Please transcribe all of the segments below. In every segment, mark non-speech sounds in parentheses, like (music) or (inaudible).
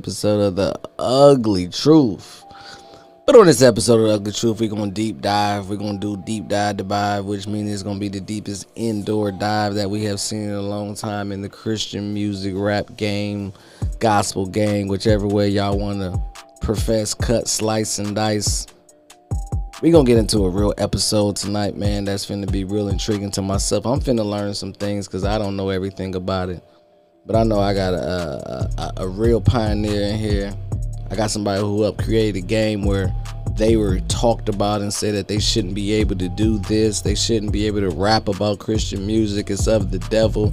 Episode of the Ugly Truth. But on this episode of the Ugly Truth, we're gonna deep dive. We're gonna do deep dive dive, which means it's gonna be the deepest indoor dive that we have seen in a long time in the Christian music rap game, gospel game, whichever way y'all wanna profess, cut, slice, and dice. We're gonna get into a real episode tonight, man. That's finna be real intriguing to myself. I'm finna learn some things because I don't know everything about it, but I know I got a a, a, real pioneer in here. I got somebody who helped create a game where they were talked about and said that they shouldn't be able to do this. They shouldn't be able to rap about Christian music. It's of the devil,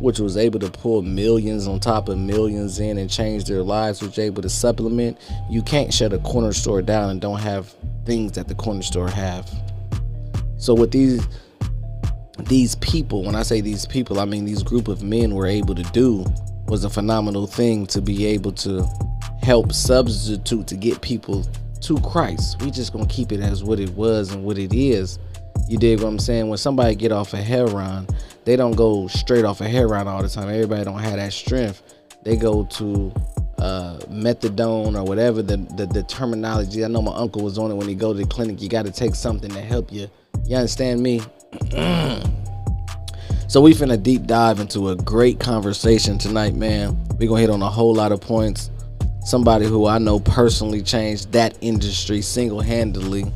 which was able to pull millions on top of millions in and change their lives, which able to supplement. You can't shut a corner store down and don't have things that the corner store have. So with these these people, when I say these people, I mean these group of men were able to do was a phenomenal thing to be able to help substitute to get people to Christ. We just gonna keep it as what it was and what it is. You dig what I'm saying? When somebody get off of heroin, they don't go straight off of heroin all the time. Everybody don't have that strength. They go to uh, methadone or whatever the, the the terminology. I know my uncle was on it when he go to the clinic. You got to take something to help you. You understand me? So we finna deep dive into a great conversation tonight, man. We gonna hit on a whole lot of points. Somebody who I know personally changed that industry single-handedly.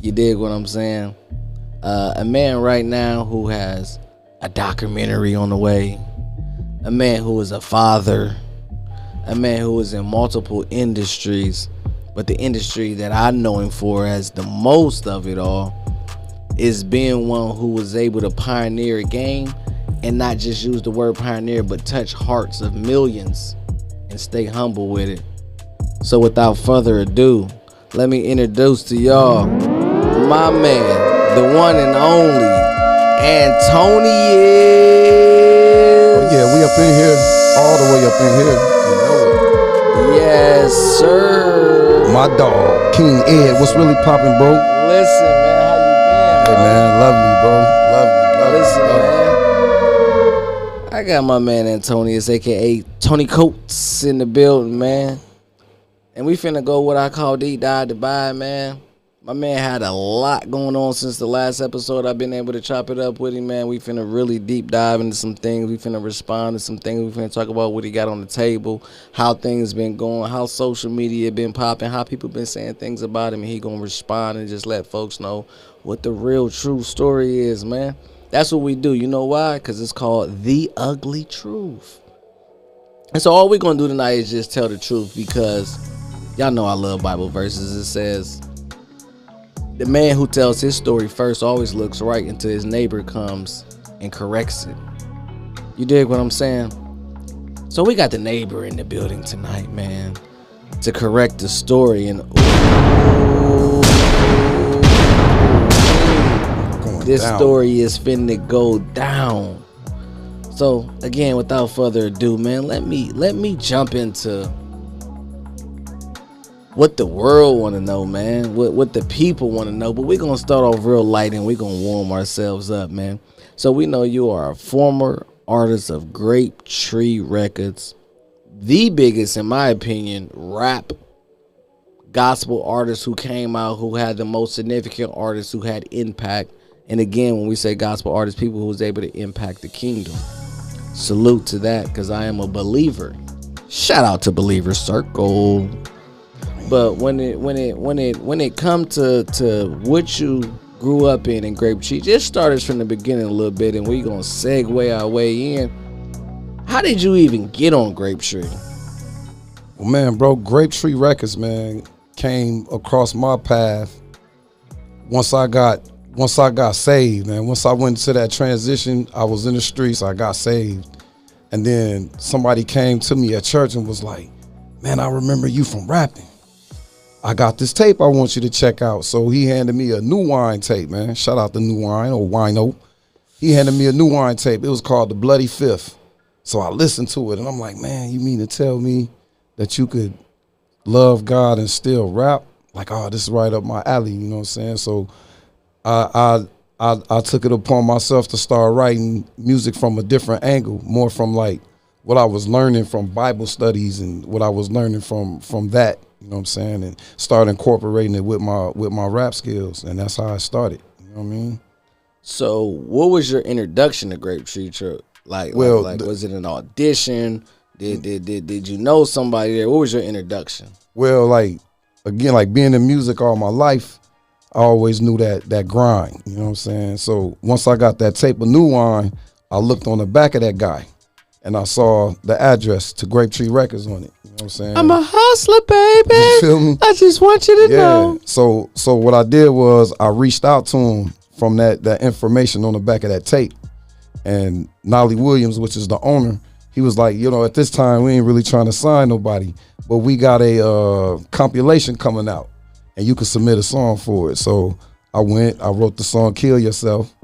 You dig what I'm saying? Uh, a man right now who has a documentary on the way. A man who is a father. A man who is in multiple industries. But the industry that I know him for as the most of it all is being one who was able to pioneer a game and not just use the word pioneer, but touch hearts of millions and stay humble with it. So, without further ado, let me introduce to y'all my man, the one and only Antonius. Oh, yeah, we up in here, all the way up in here. You know Yes, sir. My dog, King Ed. What's really popping, bro? Listen, Hey, man, lovely, bro. Lovely, lovely. Listen, lovely. man. I got my man Antonius, aka Tony Coates, in the building, man. And we finna go what I call deep dive to buy, man. My man had a lot going on since the last episode. I've been able to chop it up with him, man. We finna really deep dive into some things. We finna respond to some things. We finna talk about what he got on the table, how things been going, how social media been popping, how people been saying things about him, and he gonna respond and just let folks know what the real true story is, man. That's what we do. You know why? Because it's called The Ugly Truth. And so all we're gonna do tonight is just tell the truth because y'all know I love Bible verses. It says the man who tells his story first always looks right until his neighbor comes and corrects it. You dig what I'm saying? So we got the neighbor in the building tonight, man, to correct the story and Going this down. story is finna go down. So again, without further ado, man, let me let me jump into what the world want to know, man. What what the people want to know. But we're gonna start off real light and we're gonna warm ourselves up, man. So we know you are a former artist of Grape Tree Records, the biggest, in my opinion, rap gospel artists who came out who had the most significant artists who had impact. And again, when we say gospel artists, people who was able to impact the kingdom. Salute to that, because I am a believer. Shout out to Believer Circle. But when it when it when it when it come to to what you grew up in in Grape Tree, just start us from the beginning a little bit, and we gonna segue our way in. How did you even get on Grape Tree? Well, man, bro, Grape Tree Records, man, came across my path once I got once I got saved, man. Once I went to that transition, I was in the streets, I got saved. And then somebody came to me at church and was like, "Man, I remember you from rapping. I got this tape I want you to check out." So he handed me a new wine tape, man. Shout out to New Wine or Wino. He handed me a new wine tape. It was called The Bloody Fifth. So I listened to it and I'm like, "Man, you mean to tell me that you could love God and still rap?" Like, "Oh, this is right up my alley," you know what I'm saying? So I I I, I took it upon myself to start writing music from a different angle, more from like what I was learning from Bible studies and what I was learning from from that. You know what I'm saying? And start incorporating it with my with my rap skills, and that's how I started. You know what I mean? So, what was your introduction to Grape Tree Truck? Like, Well, like, like the- was it an audition? Did, did did did you know somebody there? What was your introduction? Well, like again, like being in music all my life, I always knew that that grind. You know what I'm saying? So once I got that tape of New Wine, I looked on the back of that guy, and I saw the address to Grape Tree Records on it. You know what I'm saying? I'm a hustler, baby. You feel me? I just want you to yeah. know. So so what I did was I reached out to him from that that information on the back of that tape, and Knolly Williams, which is the owner, he was like, you know, at this time we ain't really trying to sign nobody, but we got a uh, compilation coming out, and you can submit a song for it. So I went, I wrote the song "Kill Yourself."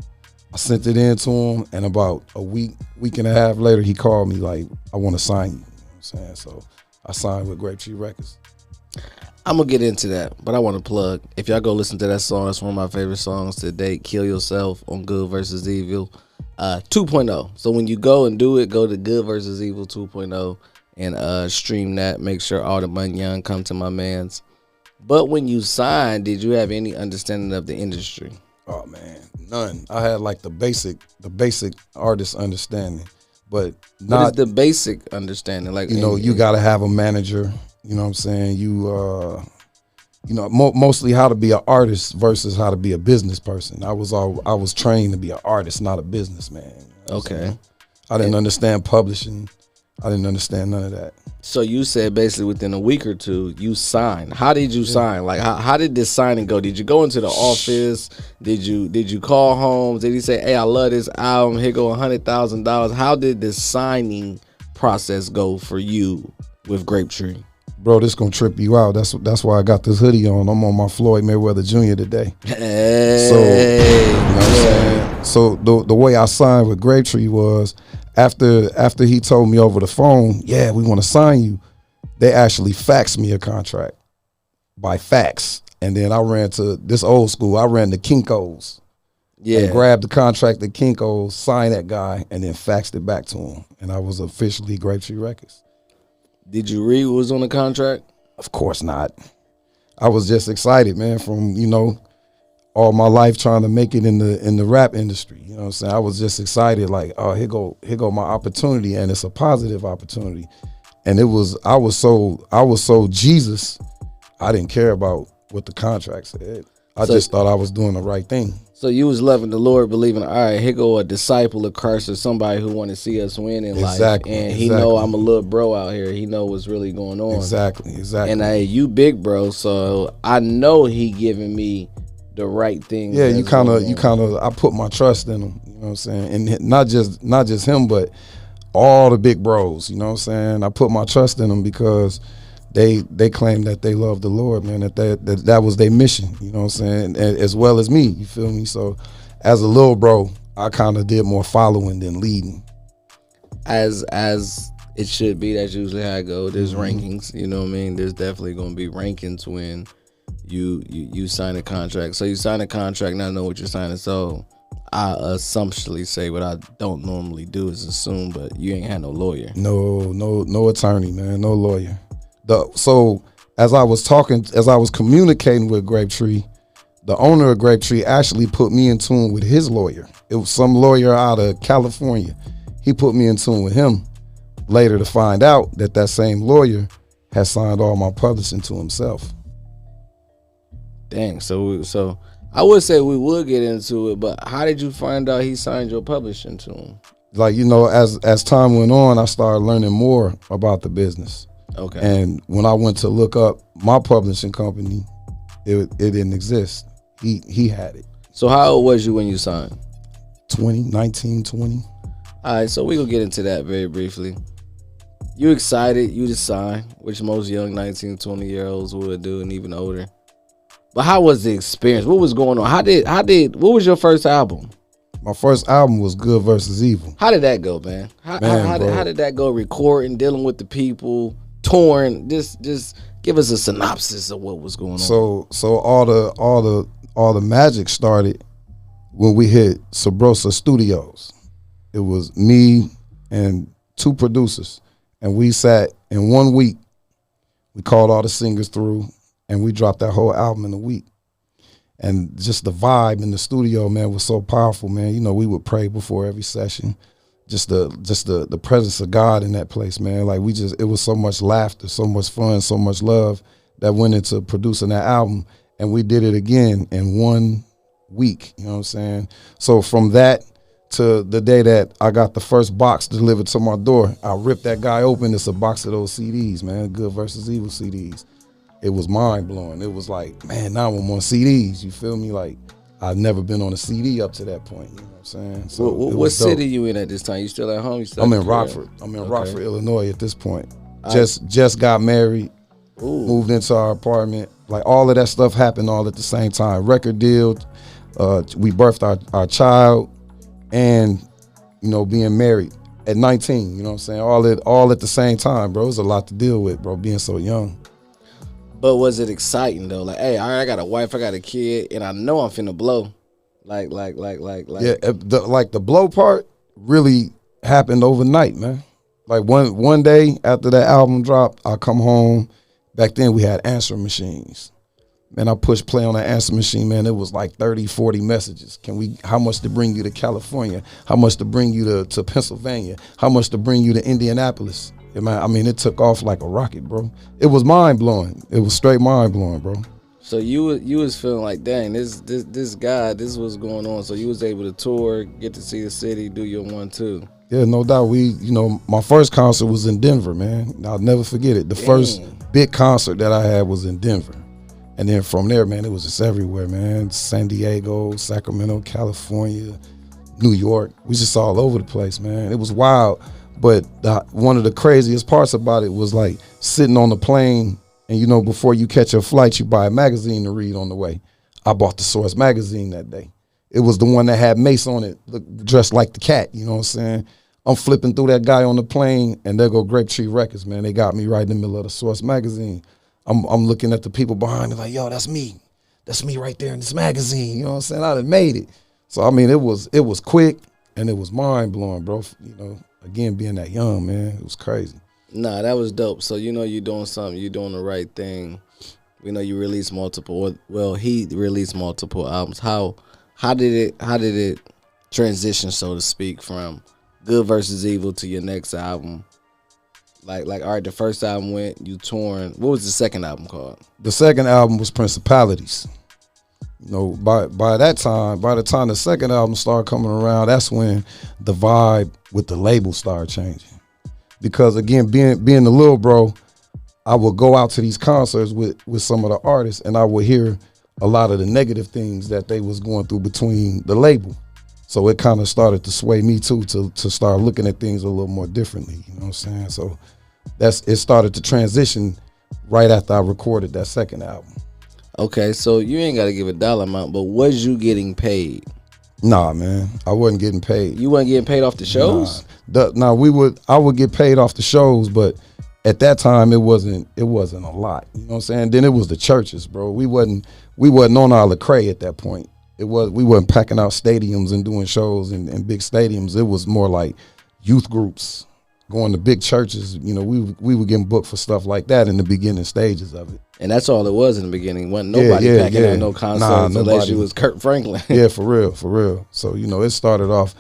I sent it in to him, and about a week, week and a half later, he called me like, "I want to sign you." you know what I'm saying so. I signed with Grape Tree Records. I'm gonna get into that, but I want to plug. If y'all go listen to that song, it's one of my favorite songs to date. "Kill Yourself" on Good versus Evil, uh, 2.0. So when you go and do it, go to Good versus Evil 2.0 and uh, stream that. Make sure all the money young come to my man's. But when you signed, did you have any understanding of the industry? Oh man, none. I had like the basic, the basic artist understanding, but What is not. the basic understanding? Like you know, you got to have a manager. You know what I'm saying? You, uh, you know, mo- mostly how to be an artist versus how to be a business person. I was all, I was trained to be an artist, not a businessman. You know Okay. I didn't understand publishing. I didn't understand none of that. So you said basically within a week or two you signed. How did you sign? Like how, how did this signing go? Did you go into the office? Did you did you call home? Did he say, "Hey, I love this album. Here go a hundred thousand dollars"? How did this signing process go for you with Grape Tree? Bro, this gonna trip you out. That's that's why I got this hoodie on. I'm on my Floyd Mayweather Jr. today. (laughs) Hey, So, you know what I'm saying? So the the way I signed with Grape Tree was after after he told me over the phone, yeah, we want to sign you. They actually faxed me a contract by fax, and then I ran to this old school. I ran to Kinkos yeah. and grabbed the contract at Kinkos, signed that guy, and then faxed it back to him, and I was officially Grape Tree Records. Did you read what was on the contract? Of course not. I was just excited, man, from, you know, all my life trying to make it in the in the rap industry. You know what I'm saying? I was just excited, like, oh, here go here go my opportunity and it's a positive opportunity. And it was I was so I was so Jesus, I didn't care about what the contract said. I So- just thought I was doing the right thing. So you was loving the Lord, believing, all right, here go a disciple of Christ or somebody who want to see us win in Exactly, life, and he exactly. know I'm a little bro out here. He know what's really going on. Exactly, exactly. And hey, you big bro, so I know he giving me the right thing. yeah, you kind of, you kind of. I put my trust in him. You know what I'm saying? And not just, not just him, but all the big bros. You know what I'm saying? I put my trust in them because they they claim that they love the Lord, man. That that that, that was their mission. You know what I'm saying? As well as me. You feel me? So, as a little bro, I kind of did more following than leading. as as it should be. That's usually how it go. There's Mm-hmm. rankings. You know what I mean? There's definitely gonna be rankings when you you you sign a contract. So you sign a contract, not know what you're signing. So I assumptionally say what I don't normally do is assume, but you ain't had no lawyer. No, no, no attorney, man, no lawyer. The so as I was talking, as I was communicating with Grape Tree, the owner of Grape Tree actually put me in tune with his lawyer. It was some lawyer out of California. He put me in tune with him. Later to find out that that same lawyer has signed all my publishing to himself. Dang. So so I would say we would get into it, but how did you find out he signed your publishing to him? Like you know, as as time went on, I started learning more about the business. Okay. And when I went to look up my publishing company, it it didn't exist. He he had it. so how old was you when you signed? 20, 19, 20. All right, so we gonna get into that very briefly. You excited? You just signed, which most young 19, 20 year olds would do, and even older. But how was the experience? What was going on? How did how did what was your first album? My first album was Good versus Evil. How did that go, man? How, Man, how, how, did, how did that go? Recording, dealing with the people, touring. Just just give us a synopsis of what was going on. So so all the all the all the magic started when we hit Sabrosa Studios. It was me and two producers, and we sat in one week. We called all the singers through, and we dropped that whole album in a week. And just the vibe in the studio, man, was so powerful, man. You know, we would pray before every session. Just the just the the presence of God in that place, man. Like we just it was so much laughter, so much fun, so much love that went into producing that album. And we did it again in one week. You know what I'm saying? So from that to the day that I got the first box delivered to my door, I ripped that guy open. It's a box of those CDs, man. Good versus evil CDs. It was mind blowing. It was like, man, now I'm on CDs. You feel me? Like I've never been on a CD up to that point. You know what I'm saying? So what, what, what city you in at this time? You still at home? You still I'm in? Rockford. I'm in Okay. Rockford, Illinois at this point. Just just got married, Ooh. moved into our apartment. Like all of that stuff happened all at the same time. Record deal, uh, we birthed our, our child, and you know being married at 19. You know what I'm saying? All at all at the same time, bro. It was a lot to deal with, bro. Being so young. But was it exciting though? Like, hey, I got a wife, I got a kid, and I know I'm finna blow. Like, like, like, like, like. Yeah, the, like the blow part really happened overnight, man. Like one one day after that album dropped, I come home. Back then we had answering machines. Man, I pushed play on that answer machine, man. It was like 30, 40 messages. Can we how much to bring you to California? How much to bring you to, to Pennsylvania? How much to bring you to Indianapolis? Yeah, man, I mean, it took off like a rocket, bro. It was mind blowing. It was straight mind blowing, bro. So you was- you was feeling like, dang, this this this guy, this was going on. So you was able to tour, get to see the city, do your one two. Yeah, no doubt. We, you know, my first concert was in Denver, man. I'll never forget it. The first big concert that I had was in Denver. And then from there, man, it was just everywhere, man. San Diego, Sacramento, California, New York. We just all over the place, man. It was wild. But the, one of the craziest parts about it was like sitting on the plane and you know, before you catch a flight, you buy a magazine to read on the way. I bought the Source magazine that day. It was the one that had Mace on it, look, dressed like the cat. You know what I'm saying? I'm flipping through that guy on the plane, and there go Grape Tree Records, man. They got me right in the middle of the Source magazine. I'm I'm looking at the people behind me like, yo, that's me. That's me right there in this magazine. You know what I'm saying? I done made it. So I mean, it was it was quick and it was mind blowing, bro. You know, again being that young, man, it was crazy. Nah, that was dope. So you know you're doing something, you're doing the right thing. We know you released multiple. Well, he released multiple albums. How how did it how did it transition, so to speak, from Good versus Evil to your next album? Like like all right, the first album went you torn. What was the second album called? The second album was Principalities. You know, by by that time, by the time the second album started coming around, that's when the vibe with the label started changing. Because again, being being the little bro, I would go out to these concerts with with some of the artists, and I would hear a lot of the negative things that they was going through between the label. So it kind of started to sway me too to to start looking at things a little more differently. You know what I'm saying? So that's it started to transition right after I recorded that second album. Okay, so you ain't got to give a dollar amount, but was you getting paid? Nah, man, I wasn't getting paid. You wasn't getting paid off the shows. Nah, the, nah, we would. I would get paid off the shows, but at that time it wasn't. It wasn't a lot. You know what I'm saying? Then it was the churches, bro. We wasn't. We wasn't on our Lecrae at that point. It was. We wasn't packing out stadiums and doing shows in, in big stadiums. It was more like youth groups going to big churches. You know, we we were getting booked for stuff like that in the beginning stages of it. And that's all it was in the beginning. Wasn't nobody yeah, packing yeah. out no concerts Nah, unless you was Kirk Franklin. yeah, for real, for real. So you know, it started off,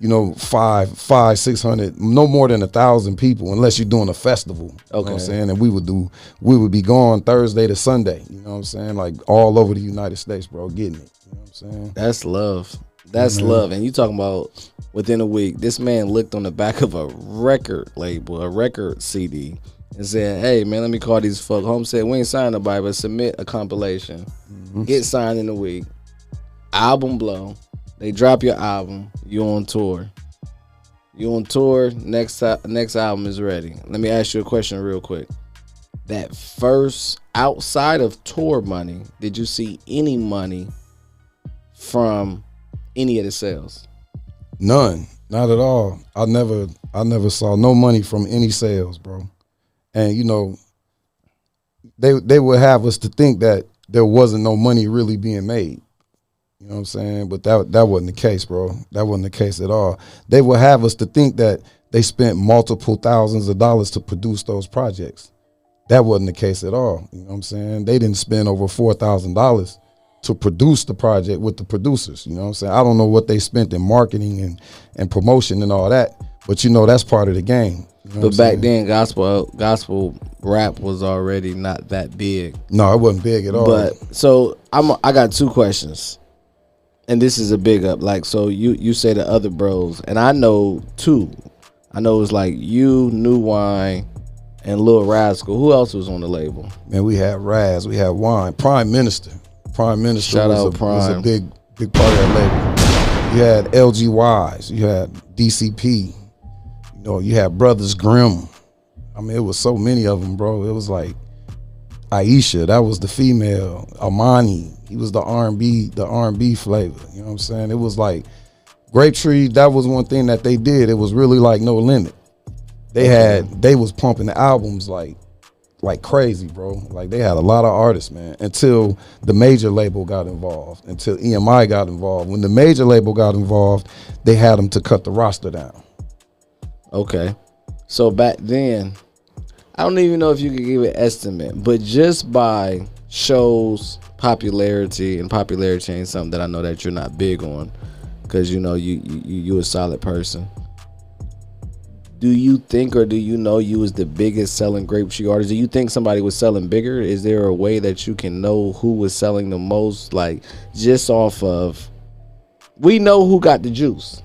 you know, five, five, six hundred, no more than a thousand people, unless you're doing a festival. You know what Okay. I'm saying? And we would do, we would be gone Thursday to Sunday. You know what I'm saying? Like all over the United States, bro, getting it. You know what I'm saying? That's love. That's mm-hmm. love. And you talking about within a week, this man looked on the back of a record label, a record CD, and said, Hey man, let me call these fuck. Home said, We ain't signed nobody, but submit a compilation. Mm-hmm. Get signed in a week. Album blow. They drop your album, you on tour. You on tour? Next next album is ready. Let me ask you a question real quick. That first outside of tour money, did you see any money from any of the sales? None, not at all. I never, I never saw no money from any sales, bro. And you know, they they would have us to think that there wasn't no money really being made. You know what I'm saying? But that that wasn't the case, bro. That wasn't the case at all. They would have us to think that they spent multiple thousands of dollars to produce those projects. That wasn't the case at all. You know what I'm saying? They didn't spend over four thousand dollars to produce the project with the producers. You know what I'm saying? I don't know what they spent in marketing and, and promotion and all that, but you know that's part of the game. You know But back saying? then, gospel gospel rap was already not that big. no, it wasn't big at all. But so I'm I got two questions. And this is a big up. Like so you you say the other bros and I know two. I know it's like you, New Wine, and Lil Raskull. Who else was on the label? man, we had Raz, we had Wine, Prime Minister. Prime Minister Shout was, out a, was a big big part of that label. You had LGYs, you had DCP, you know, you had Brothers Grimm. I mean, it was so many of them, bro. It was like Aisha, that was the female. Amani, he was the R&B, the R&B flavor. You know what I'm saying? It was like Grape Tree. That was one thing that they did. It was really like no limit. They had they was pumping the albums like like crazy, bro. Like they had a lot of artists, man. Until the major label got involved. Until EMI got involved. When the major label got involved, they had them to cut the roster down. Okay. So back then, I don't even know if you could give an estimate, but just by shows popularity and popularity ain't something that I know that you're not big on, because you know you you you a solid person. Do you think or do you know you was the biggest selling grape tree artist? Do you think somebody was selling bigger? Is there a way that you can know who was selling the most? Like just off of, we know who got the juice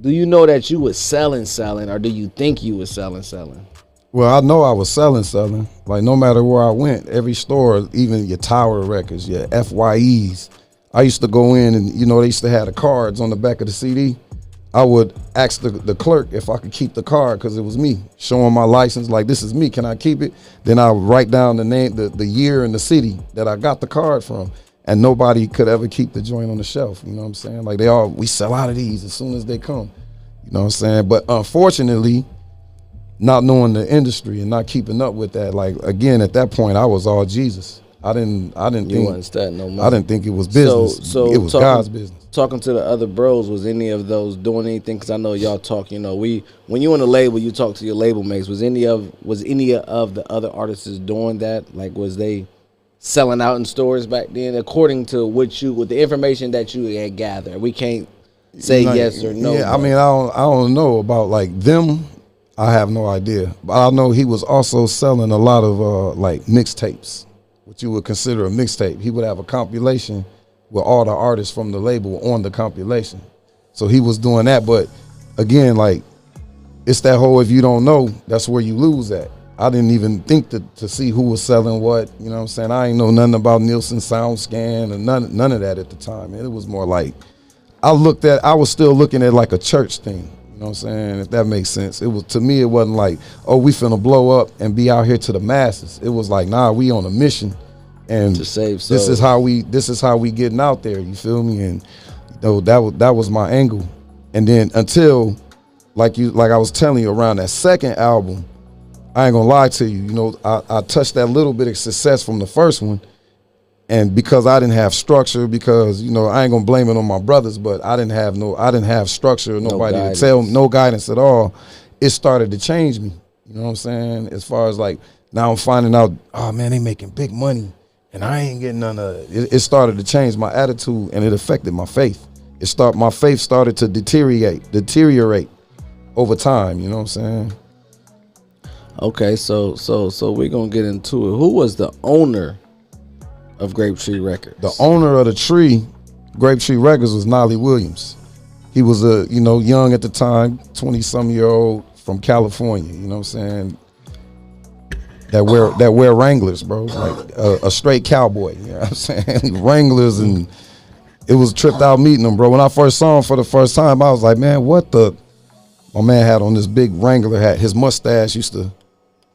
do you know that you was selling selling or do you think you was selling selling Well, I know I was selling, selling. Like no matter where I went, every store, even your Tower Records, your FYEs, I used to go in and you know they used to have the cards on the back of the CD. I would ask the, the clerk if I could keep the card because it was me showing my license. Like this is me. Can I keep it? Then I would write down the name, the, the year, and the city that I got the card from. And nobody could ever keep the joint on the shelf. You know what I'm saying? Like they all we sell out of these as soon as they come. You know what I'm saying? But unfortunately, not knowing the industry and not keeping up with that. Like again, at that point, I was all Jesus. I didn't. I didn't you think. no I didn't think it was business. so so it was talking, God's business. Talking to the other bros was any of those doing anything because i know y'all talk you know we when you on the label you talk to your label mates was any of was any of the other artists doing that like was they selling out in stores back then according to what you with the information that you had gathered we can't say Like, yes or no Yeah, I mean, I don't. I don't know about like them. I have no idea, but I know he was also selling a lot of uh, like mixtapes, what you would consider a mixtape. He would have a compilation with all the artists from the label on the compilation. So he was doing that, but again, like it's that whole if you don't know, that's where you lose at. I didn't even think to, to see who was selling what. You know what I'm saying? I ain't know nothing about Nielsen SoundScan and none none of that at the time. It was more like I looked at I was still looking at like a church thing. You know what I'm saying? If that makes sense. It was to me it wasn't like, oh, we finna blow up and be out here to the masses. It was like, nah, we on a mission. And To save this is how we this is how we getting out there. You feel me? And you know, that was that was my angle. And then until like you like I was telling you around that second album, I ain't gonna lie to you, you know, I, I touched that little bit of success from the first one. And because I didn't have structure, because you know I ain't gonna blame it on my brothers, but I didn't have no, I didn't have structure, nobody to tell, no guidance at all. It started to change me. You know what I'm saying? As far as like now I'm finding out, oh man, they making big money, and I ain't getting none of it. It, it started to change my attitude, and it affected my faith. It start, my faith started to deteriorate, deteriorate over time. You know what I'm saying? okay so so so we're gonna get into it who was the owner of grape tree records The owner of the tree, Grape Tree Records, was Knolly Williams. He was a you know young at the time, twenty some year old from California. You know what I'm saying? That wear that wear Wranglers, bro, like a, a straight cowboy. You know what I'm saying? (laughs) Wranglers and it was tripped out meeting him, bro. When I first saw him for the first time, I was like, man, what the? My man had on this big Wrangler hat. His mustache used to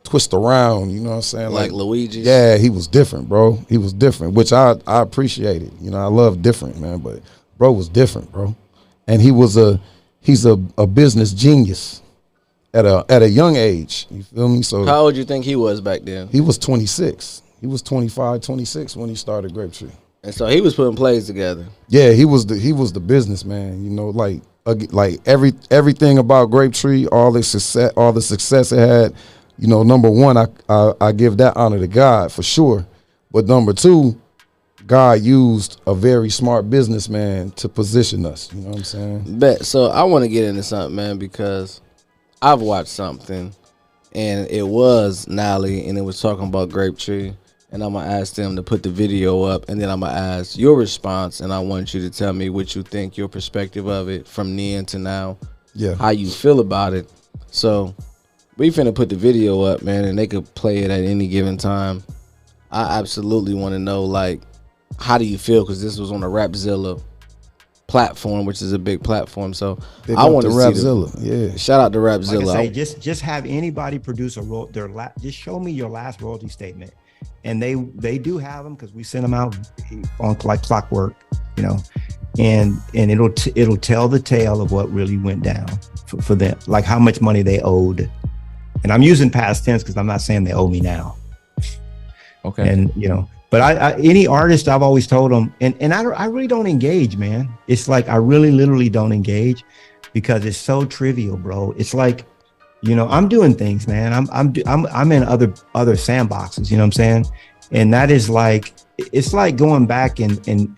twist around. You know what I'm saying? Like Luigi. Yeah, he was different, bro. He was different, which I I appreciated. You know, I love different, man. But bro was different, bro, and he was a he's a, a business genius at a at a young age. You feel me? So How old do you think he was back then? he was 26. He was 25, 26 when he started Grape Tree. And so he was putting plays together. Yeah, he was the he was the businessman. You know, like like every everything about Grape Tree, all the success, all the success it had. You know, number one, I, I I give that honor to God for sure. But number two, God used a very smart businessman to position us. You know what I'm saying? Bet. So I want to get into something, man, because I've watched something, and it was Nally, and it was talking about Grape Tree, and I'm gonna ask them to put the video up, and then I'm gonna ask your response, and I want you to tell me what you think, your perspective of it from then to now, Yeah. how you feel about it. So we finna put the video up, man, and they could play it at any given time. I absolutely want to know, like, how do you feel? Because this was on the Rapzilla platform, which is a big platform. So Big I want to to see the, Rapzilla. Yeah. Shout out to Like Rapzilla. I say, just just have anybody produce a ro- their la- just show me your last royalty statement, and they they do have them because we send them out eh, on like clockwork, you know, and and it'll t- it'll tell the tale of what really went down for, for them, like how much money they owed, and I'm using past tense because I'm not saying they owe me now, Okay. and you know. But I, I any artist I've always told them, and and I, I really don't engage, man. It's like I really literally don't engage because it's so trivial, bro. It's like, you know, I'm doing things, man. I'm I'm I'm I'm in other other sandboxes. You know what I'm saying? And that is like, it's like going back and and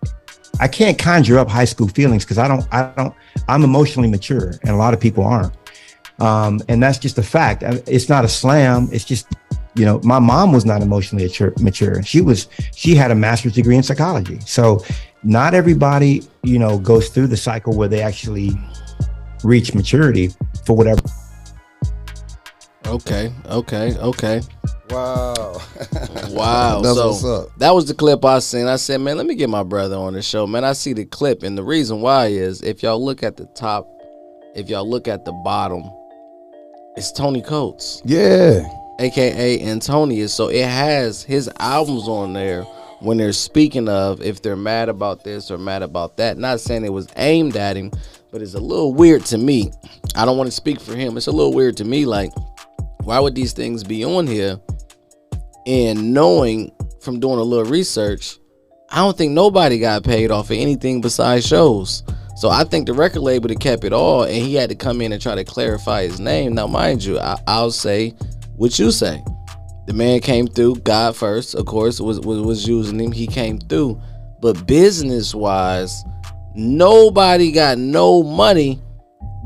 I can't conjure up high school feelings because I don't I don't I'm emotionally mature and a lot of people aren't. Um, and that's just a fact. It's not a slam. It's just you know my mom was not emotionally mature, mature she was she had a master's degree in psychology so not everybody you know goes through the cycle where they actually reach maturity for whatever okay, okay, okay. Wow. Wow. (laughs) That's so what's up. that was the clip I seen. I said, man, let me get my brother on the show. Man, I see the clip, and the reason why is if y'all look at the top, if y'all look at the bottom, it's Tony Coates. Yeah. Aka Antonius. So it has his albums on there when they're speaking of if they're mad about this or mad about that. Not saying it was aimed at him, but it's a little weird to me. I don't want to speak for him. It's a little weird to me. Like, why would these things be on here? And knowing from doing a little research, I don't think nobody got paid off of anything besides shows. So I think the record label that kept it all, and he had to come in and try to clarify his name. Now, mind you, I, I'll say what you say. The man came through. God first, of course, was was, was using him. He came through, but business wise, nobody got no money.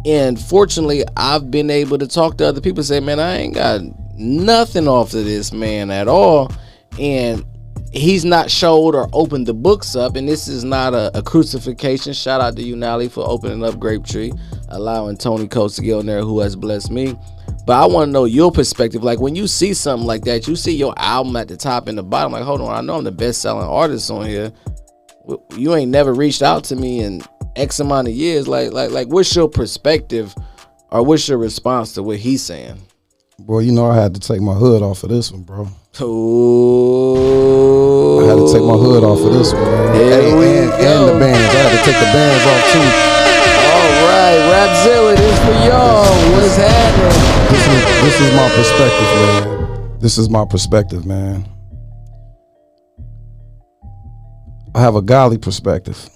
And fortunately, I've been able to talk to other people. Say, man, I ain't got nothing off of this man at all. And he's not showed or opened the books up. And this is not a, a crucifixion. Shout out to you, Nally, for opening up Grape Tree, allowing Tony Coates to get on there, who has blessed me. But I want to know your perspective. Like when you see something like that, you see your album at the top and the bottom. Like, hold on, I know I'm the best selling artist on here. You ain't never reached out to me in X amount of years. Like, like, like, what's your perspective, or what's your response to what he's saying? Boy, you know I had to take my hood off of this one, bro. Ooh. I had to take my hood off of this one, man. Here and, and, and the bands. I had to take the bands off too. All right, Rapzilla, this for y'all. What's happening? This is this is my perspective, man. This is my perspective, man. I have a godly perspective.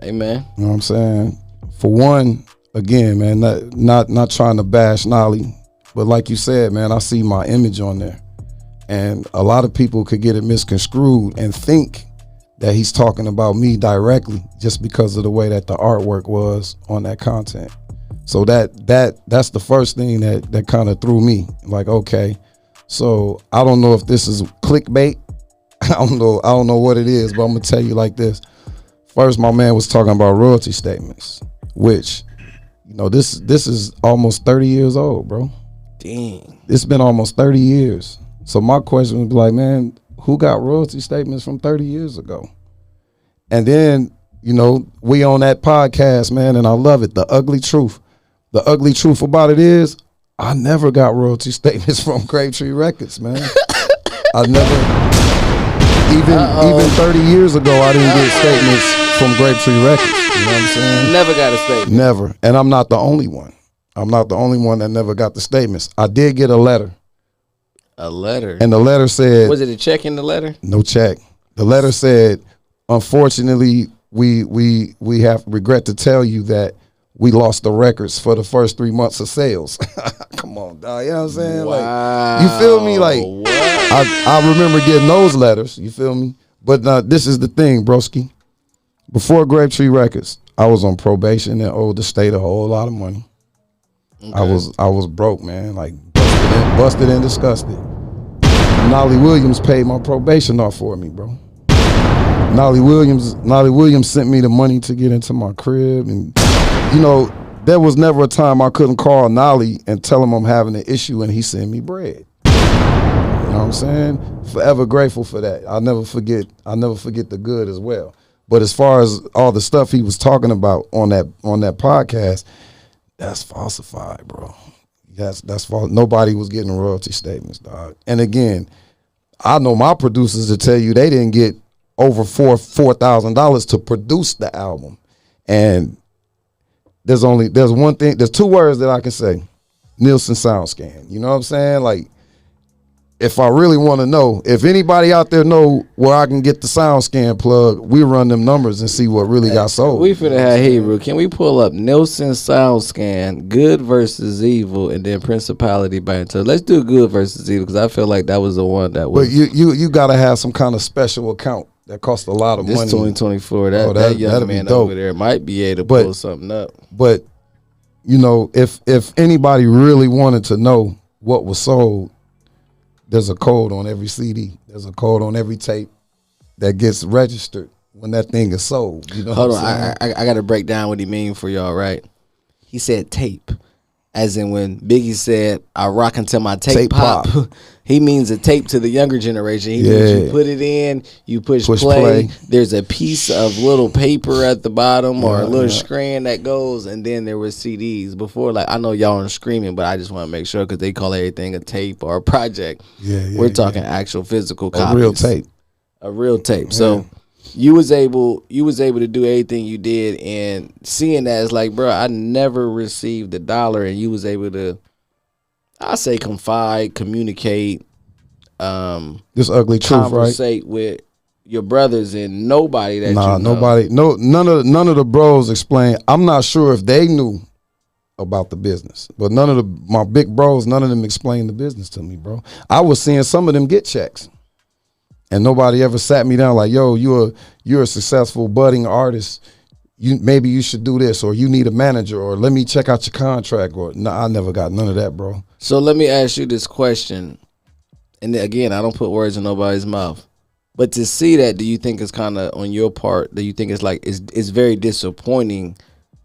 Amen. You know what I'm saying? For one, again, man, not not not trying to bash Knolly, but like you said, man, I see my image on there. And a lot of people could get it misconstrued and think that he's talking about me directly just because of the way that the artwork was on that content. So that that that's the first thing that that kind of threw me. Like, okay, so I don't know if this is clickbait. (laughs) I don't know. I don't know what it is, but I'm gonna tell you like this. First, my man was talking about royalty statements, which, you know, this this is almost 30 years old, bro. Dang. It's been almost 30 years. So my question would be like, man, who got royalty statements from 30 years ago? And then, you know, we on that podcast, man, and I love it, the ugly truth. the ugly truth about it is, I never got royalty (laughs) statements from Grapetree Records, man. I never, even even thirty years ago, I didn't get statements from Grapetree Records. You know what I'm saying? Never got a statement. Never, and I'm not the only one. I'm not the only one that never got the statements. I did get a letter, A letter. and the letter said, was it a check in the letter? No check. The letter said, unfortunately, we we we have regret to tell you that we lost the records for the first three months of sales. (laughs) Come on, dog. You know what I'm saying? Like you feel me? Like? I, I remember getting those letters, you feel me? But uh, this is the thing, broski. Before Grapetree Records, I was on probation and owed the state a whole lot of money. I was I was broke, man, like busted and, disgusted. Knolly Williams paid my probation off for me, bro. Knolly Williams, Knolly Williams sent me the money to get into my crib, and you know there was never a time I couldn't call Knolly and tell him I'm having an issue, and he sent me bread. You know what I'm saying? Forever grateful for that. I'll never forget. I'll never forget the good as well. But as far as all the stuff he was talking about on that on that podcast, that's falsified, bro. That's that's false. Nobody was getting royalty statements, dog. And again, I know my producers to tell you they didn't get over four four thousand dollars to produce the album. And there's only there's one thing, there's two words that I can say. Nielsen SoundScan. You know what I'm saying? Like if I really want to know, if anybody out there know where I can get the SoundScan plug, we run them numbers and see what really got sold. We finna have Hebrew. Can we pull up Nielsen SoundScan, Good versus Evil, and then Principality by Banter? Let's do Good versus Evil because I feel like that was the one that was. but you you you got to have some kind of special account that costs a lot of this money. 2024, that, Oh, that, that- young man over there might be able to But- pull something up. But you know, if if anybody really wanted to know what was sold, there's a code on every CD. There's a code on every tape that gets registered when that thing is sold. You know, Hold what on? I, I, I got to break down what he mean for y'all, right? He said tape, as in when Biggie said, "I rock until my tape, Tape pop." pop. (laughs) he means a tape to the younger generation. He means you put it in, you push, Push play, play. There's a piece of little paper at the bottom or a little yeah. screen that goes, and then there was CDs before. Like I know y'all are screaming, but I just want to make sure because they call everything a tape or a project. Yeah, yeah, We're yeah. talking actual physical copies, a real tape. a real tape. So you was able you was able to do everything you did and seeing that it's like, bro, I never received a dollar and you was able to I say confide, communicate, um This ugly truth, right? conversate with your brothers and nobody that Nah, you know. nobody, no, none of none of the bros explained. I'm not sure if they knew about the business, but none of the my big bros, none of them explained the business to me, bro. I was seeing some of them get checks, and nobody ever sat me down like, "Yo, you're you're a successful budding artist. You maybe you should do this, or you need a manager, or let me check out your contract." Or no, I never got none of that, bro. So let me ask you this question. And again, I don't put words in nobody's mouth. But to see that, do you think it's kind of on your part? Do you think it's like it's it's very disappointing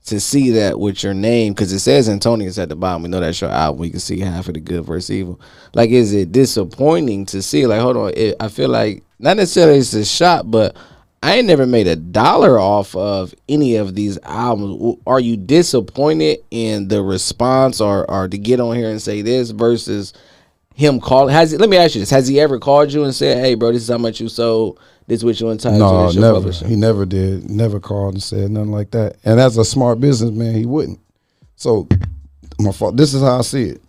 to see that with your name because it says Antonius at the bottom. We know that's your album. We can see half of the good versus evil. Like, is it disappointing to see? Like, hold on. It, I feel like not necessarily it's a shot, but I ain't never made a dollar off of any of these albums. Are you disappointed in the response, or or to get on here and say this versus him calling? Has let me ask you this: Has he ever called you and said, "Hey, bro, this is how much you sold. This is what you entitled to. No, your never. publisher." He never did. Never called and said nothing like that. And as a smart businessman, he wouldn't. So, my fault. This is how I see it.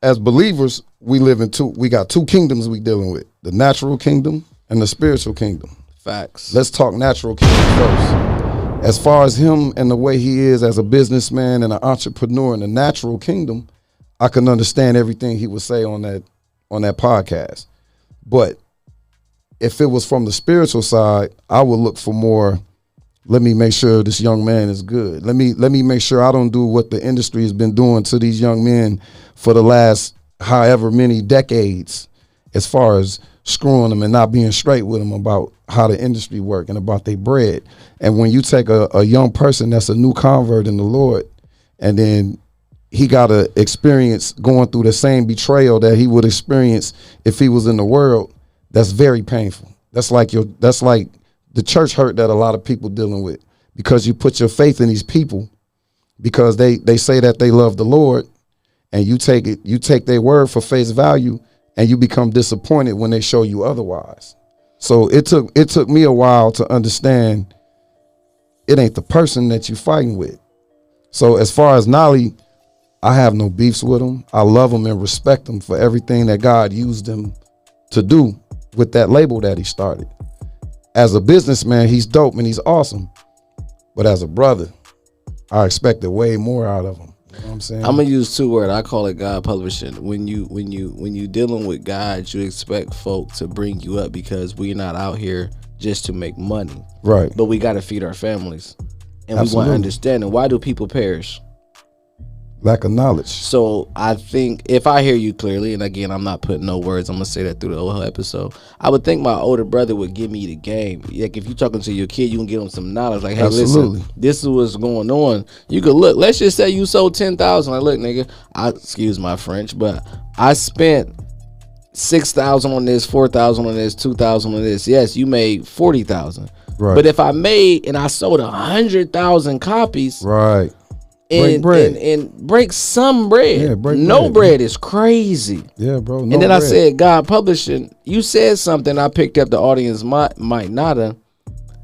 As believers, we live in two. We got two kingdoms we dealing with: the natural kingdom and the spiritual kingdom. Facts. Let's talk natural kingdom first. As far as him and the way he is as a businessman and an entrepreneur in the natural kingdom, I can understand everything he would say on that on that podcast. But if it was from the spiritual side, I would look for more. Let me make sure this young man is good. Let me let me make sure I don't do what the industry has been doing to these young men for the last however many decades, as far as screwing them and not being straight with them about how the industry work and about their bread. And when you take a, a young person that's a new convert in the Lord, and then he got to experience going through the same betrayal that he would experience if he was in the world that's very painful that's like your that's like the church hurt that a lot of people dealing with because you put your faith in these people because they they say that they love the Lord, and you take it you take their word for face value, and you become disappointed when they show you otherwise. So it took it took me a while to understand it ain't the person that you fighting with. So as far as Knolly, I have no beefs with him. I love him and respect him for everything that God used him to do with that label that he started. As a businessman, he's dope and he's awesome. But as a brother, I expected way more out of him. You know what I'm saying? I'm gonna use two words. I call it God publishing. When you when you when you dealing with God, you expect folk to bring you up because we're not out here just to make money, right. but we got to feed our families, and we want Absolutely. understanding. Why do people perish? Lack of knowledge. So I think if I hear you clearly, and again, I'm not putting no words. I'm gonna say that through the whole episode. I would think my older brother would give me the game. Like if you're talking to your kid, you can give them some knowledge. Like, hey, Absolutely. listen, this is what's going on. You could look. Let's just say you sold ten thousand. Like, look, nigga. I excuse my French, but I spent six thousand on this, four thousand on this, two thousand on this. Yes, you made forty thousand. Right. But if I made and I sold a hundred thousand copies, right. And, bread. and and break some bread. Yeah, break no bread, bread is crazy. Yeah, bro. No and then I said, God publishing. You said something. I picked up. The audience might might not have.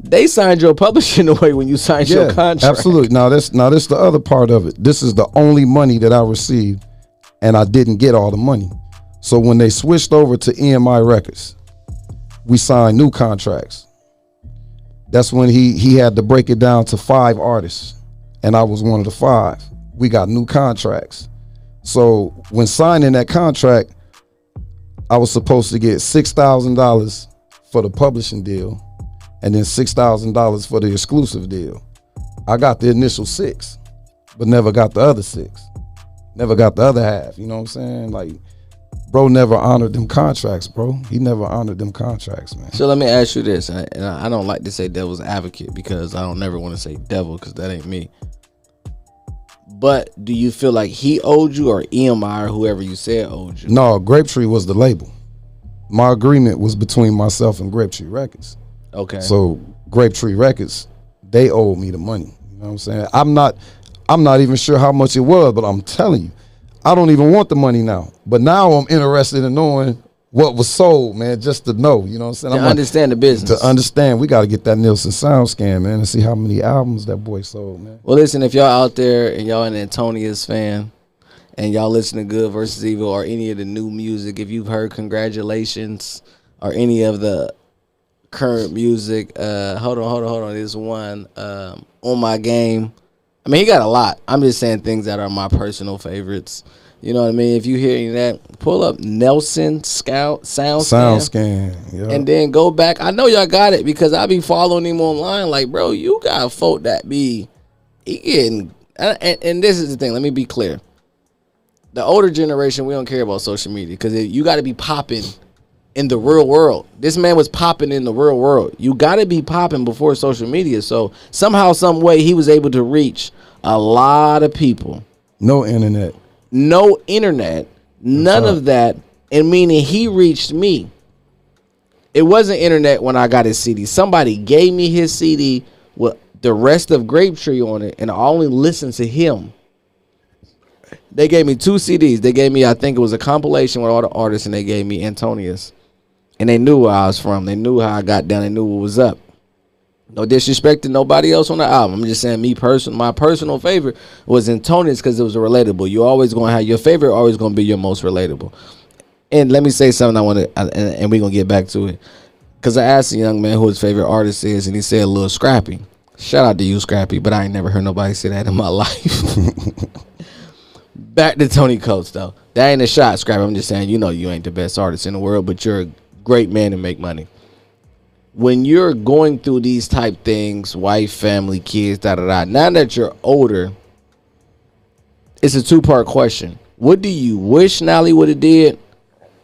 They signed your publishing (laughs) away when you signed your contract. Absolutely. Now that's now this the other part of it. This is the only money that I received, and I didn't get all the money. So when they switched over to EMI Records, we signed new contracts. That's when he he had to break it down to five artists, and I was one of the five. We got new contracts. So when signing that contract, I was supposed to get six thousand dollars for the publishing deal, and then six thousand dollars for the exclusive deal. I got the initial six, but never got the other six. Never got the other half. You know what I'm saying? Like, bro never honored them contracts, bro. He never honored them contracts, man. So let me ask you this, and I, don't like to say devil's advocate because I don't never want to say devil because that ain't me. But do you feel like he owed you or EMI or whoever you said owed you? No, Grape Tree was the label. My agreement was between myself and Grape Tree Records. Okay. So Grape Tree Records, they owed me the money. You know what I'm saying? I'm not I'm not even sure how much it was, but I'm telling you, I don't even want the money now. But now I'm interested in knowing what was sold, man, just to know. You know what I'm saying? to I'm like, understand the business. to understand, we got to get that Nielsen sound scan, man, and see how many albums that boy sold, man. Well, listen, if y'all out there and y'all an Antonius fan and y'all listen to Good versus Evil or any of the new music, if you've heard Congratulations or any of the current music, uh, hold on, hold on, hold on. This one, um, On My Game. I mean, he got a lot. I'm just saying things that are my personal favorites. You know what I mean? If you hear any of that, pull up Nelson Scout Sound Sound Scan scan, and then go back. I know y'all got it because I be following him online. Like, bro, you got folk that be he getting. And, and, and this is the thing. Let me be clear. The older generation, we don't care about social media because you got to be popping in the real world. This man was popping in the real world. You got to be popping before social media. So somehow, some way, he was able to reach a lot of people no internet. No internet, none of uh-huh. that, and meaning he reached me. It wasn't internet when I got his CD. Somebody gave me his CD with the rest of Grapetree on it, and I only listened to him. They gave me two CDs. They gave me, I think it was a compilation with all the artists, and they gave me Antonius. And they knew where I was from. They knew how I got down. They knew what was up. No disrespect to nobody else on the album. I'm just saying, me person, my personal favorite was Antonius because it was relatable. You always gonna have your favorite, always gonna be your most relatable. And let me say something I want to, and, and we're gonna get back to it. Cause I asked a young man who his favorite artist is, and he said Lil Scrappy. Shout out to you, Scrappy, but I ain't never heard nobody say that in my (laughs) life. back to Tony Coates though. That ain't a shot, Scrappy. I'm just saying, you know, you ain't the best artist in the world, but you're a great man to make money when you're going through these type things, wife, family, kids, da da da. Now that you're older, it's a two part question. What do you wish Knolly would have did,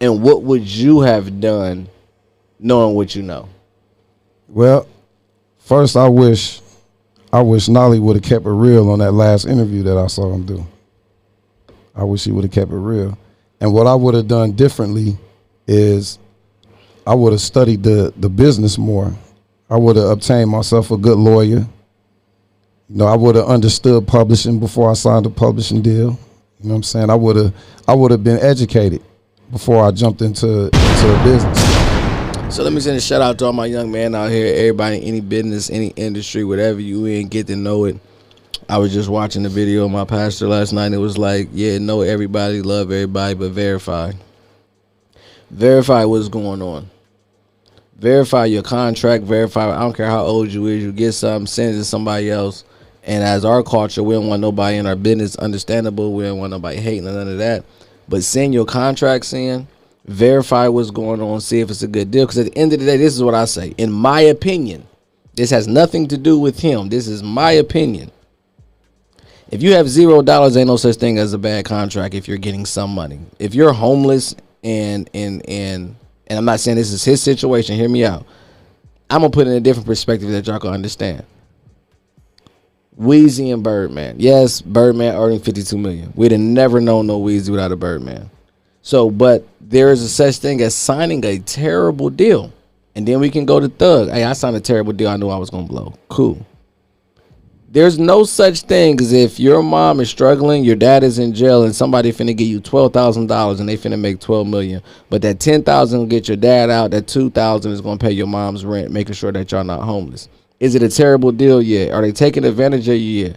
and what would you have done, knowing what you know? Well, first I wish I wish Knolly would have kept it real on that last interview that I saw him do. I wish he would have kept it real. And what I would have done differently is I would have studied the the business more. I would have obtained myself a good lawyer. You know, I would have understood publishing before I signed a publishing deal. You know what I'm saying? I would have I would have been educated before I jumped into into business. So let me send a shout out to all my young men out here, everybody in any business, any industry, whatever you in, get to know it. I was just watching the video of my pastor last night. It was like, yeah, know everybody, love everybody, but verify. Verify what's going on. Verify your contract. Verify. I don't care how old you is. You get something, send it to somebody else. And as our culture, we don't want nobody in our business. Understandable. We don't want nobody hating none of that. But send your contracts in. Verify what's going on. See if it's a good deal. Because at the end of the day, this is what I say. In my opinion, this has nothing to do with him. This is my opinion. If you have zero dollars, ain't no such thing as a bad contract if you're getting some money. If you're homeless and and and and I'm not saying this is his situation, hear me out. I'm gonna put in a different perspective that y'all can understand. Weezy and Birdman. Yes, Birdman earning 52 million. We'd have never known no Weezy without a Birdman. So, but there is a such thing as signing a terrible deal. And then we can go to Thug. Hey, I signed a terrible deal. I knew I was gonna blow. Cool. There's no such thing as if your mom is struggling, your dad is in jail, and somebody finna give you twelve thousand dollars and they finna make twelve million. But that ten thousand will get your dad out. That two thousand is gonna pay your mom's rent, making sure that y'all not homeless. Is it a terrible deal? yet? Are they taking advantage of you? yet?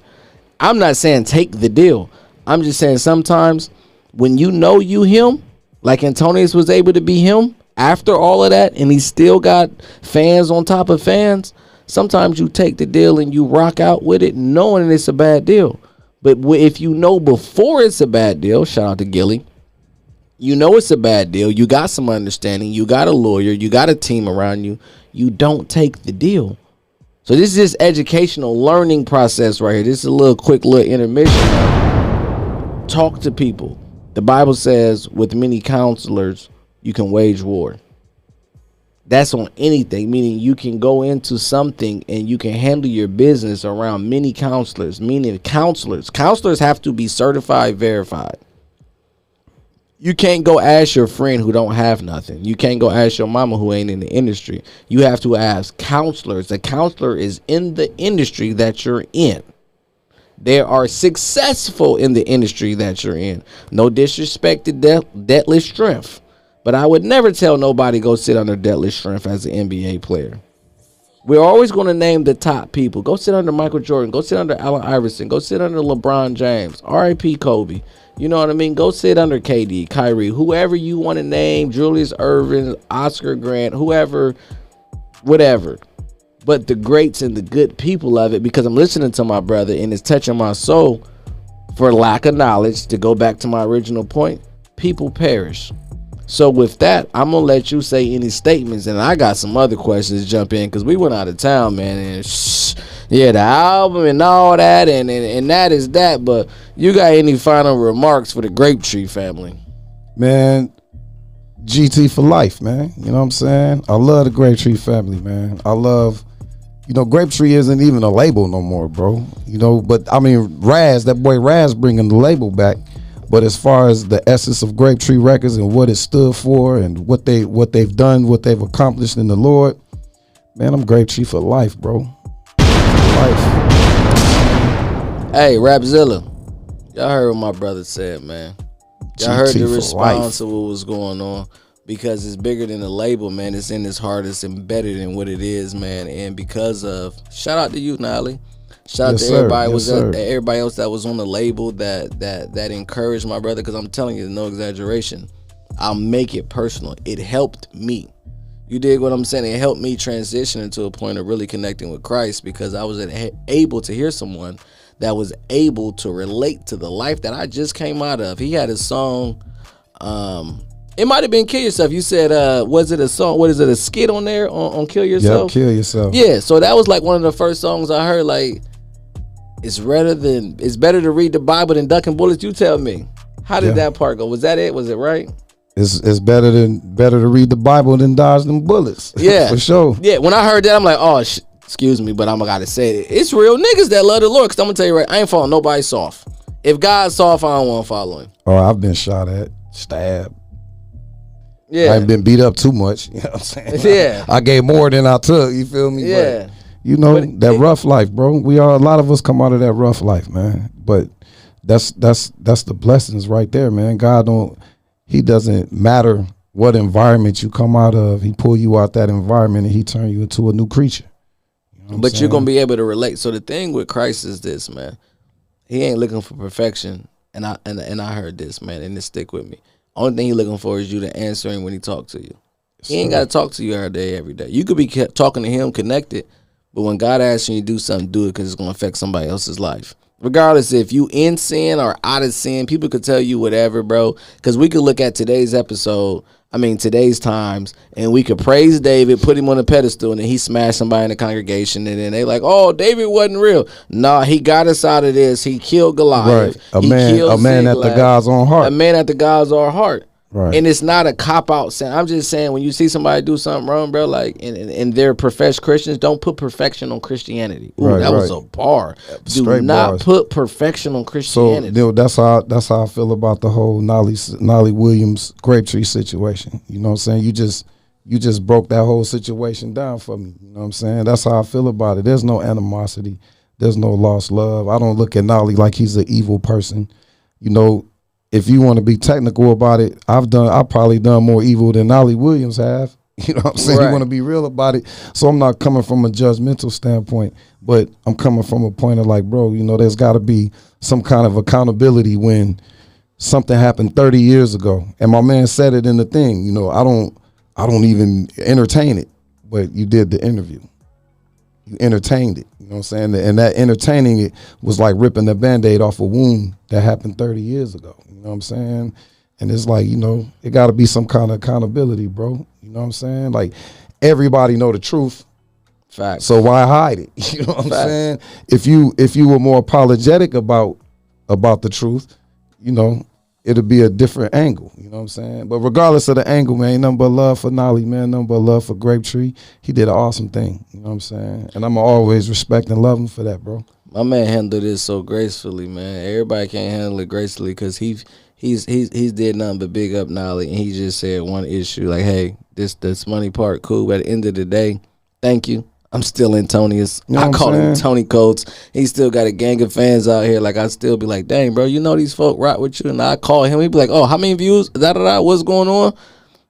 I'm not saying take the deal. I'm just saying sometimes when you know you him, like Antonius was able to be him after all of that, and he still got fans on top of fans. Sometimes you take the deal and you rock out with it, knowing it's a bad deal. But if you know before it's a bad deal, shout out to Gilly. You know it's a bad deal. You got some understanding. You got a lawyer. You got a team around you. You don't take the deal. So this is this educational learning process right here. This is a little quick little intermission. Talk to people. The Bible says, with many counselors, you can wage war. That's on anything, meaning you can go into something and you can handle your business around many counselors, meaning counselors. Counselors have to be certified, verified. You can't go ask your friend who don't have nothing. You can't go ask your mama who ain't in the industry. You have to ask counselors. A counselor is in the industry that you're in. They are successful in the industry that you're in. No disrespect to de- Deadly Strength, but I would never tell nobody go sit under Deadly Strength as an NBA player. We're always going to name the top people. Go sit under Michael Jordan. Go sit under Allen Iverson. Go sit under LeBron James. R.I.P. Kobe. You know what I mean? Go sit under KD, Kyrie, whoever you want to name, Julius Erving, Oscar Grant, whoever, whatever. But the greats and the good people of it, because I'm listening to my brother and it's touching my soul for lack of knowledge. To go back to my original point, people perish. So with that, I'm gonna let you say any statements, and I got some other questions jump in because we went out of town, man. And yeah, the album and all that, and, and and that is that. But you got any final remarks for the Grape Tree family? Man, GT for life, man. You know what I'm saying? I love the Grape Tree family, man. I love, you know, Grape Tree isn't even a label no more, bro. You know, but I mean, Raz, that boy Raz bringing the label back. But as far as the essence of Grape Tree Records and what it stood for and what they what they've done, what they've accomplished in the Lord, man, I'm Grape Tree for life, bro. Life. Hey, Rapzilla, y'all heard what my brother said, man. Y'all heard the response of what was going on because it's bigger than the label, man. It's in his heart. It's embedded in what it is, man. And because of shout out to you, Knolly. Shout out Yes, to sir. everybody Yes, was sir. everybody else that was on the label that that that encouraged my brother. Because I'm telling you, no exaggeration. I'll make it personal. It helped me. You dig what I'm saying? It helped me transition into a point of really connecting with Christ because I was able to hear someone that was able to relate to the life that I just came out of. He had a song. Um, it might have been "Kill Yourself." You said, uh, was it a song? What is it? A skit on there on, on "Kill Yourself"? kill yourself. Yeah, so that was like one of the first songs I heard. Like, it's better than it's better to read the Bible than ducking bullets. You tell me, how did Yeah. that part go? Was that it? Was it right? It's it's better than better to read the Bible than dodge them bullets. (laughs) Yeah. for sure. Yeah, when I heard that, I'm like, oh, sh- excuse me, but I'm gotta say it. It's real niggas that love the Lord. Cause I'm gonna tell you right, I ain't following nobody soft. If God's soft, I don't want to follow him. Oh, I've been shot at, stabbed. Yeah, I ain't been beat up too much. (laughs) You know what I'm saying? Yeah. I gave more than I took. You feel me? But, yeah. You know that it- rough life, bro. We are a lot of us come out of that rough life, man. But that's that's that's the blessings right there, man. God don't he doesn't matter what environment you come out of. He pull you out that environment and he turn you into a new creature. You know But you're gonna be able to relate. So the thing with Christ is this, man. He ain't looking for perfection, and I and, and I heard this, man, and it stick with me. Only thing he looking for is you to answer him when he talk to you. He ain't got to talk to you every day, every day. You could be talking to him, connected, but when God asks you to do something, do it because it's gonna affect somebody else's life. Regardless if you in sin or out of sin, people could tell you whatever, bro. Because we could look at today's episode. I mean, today's times, and we could praise David, put him on a pedestal, and then he smashed somebody in the congregation, and then they like, "Oh, David wasn't real." Nah, he got us out of this. He killed Goliath. right. A He man, a man after Ziklag. God's own heart. A man after God's own heart. Right. And it's not a cop out saying. I'm just saying when you see somebody do something wrong, bro, like and, and, and they're professed Christians, don't put perfection on Christianity. Ooh, Right, that was a bar. Do Straight not bars. put perfection on Christianity. know, that's how that's how I feel about the whole Knolly Knolly Williams grape tree situation. You know what I'm saying? You just you just broke that whole situation down for me. You know what I'm saying? That's how I feel about it. There's no animosity. There's no lost love. I don't look at Knolly like he's an evil person. You know, if you want to be technical about it, I've done I've probably done more evil than Knolly Williams have. (laughs) You know what I'm saying? Right. You want to be real about it. So I'm not coming from a judgmental standpoint, but I'm coming from a point of like, bro, you know, there's got to be some kind of accountability when something happened 30 years ago. And my man said it in the thing, you know, I don't I don't even entertain it, but you did the interview. You entertained it. You know what I'm saying? And that entertaining it was like ripping the band-aid off a wound that happened 30 years ago. You know what I'm saying? And it's like, you know, it got to be some kind of accountability, bro. You know what I'm saying? Like everybody know the truth, Fact. so why hide it? (laughs) You know what I'm saying? If you if you were more apologetic about about the truth, you know, it'll be a different angle. You know what I'm saying? But regardless of the angle, man, nothing but love for Knolly, man, nothing but love for Grape Tree. He did an awesome thing. You know what I'm saying? And I'm always respect and love him for that, bro. My man handled this so gracefully, man. Everybody can't handle it gracefully because he he's he's he's did nothing but big up Knolly, and he just said one issue like, "Hey, this this money part cool, but at the end of the day, thank you. I'm still Antonius. You know I call him? Tony Coates. He still got a gang of fans out here. Like I still be like, dang, bro, you know these folk rock with you, and I call him. He'd be like, oh, how many views? Da da da. What's going on?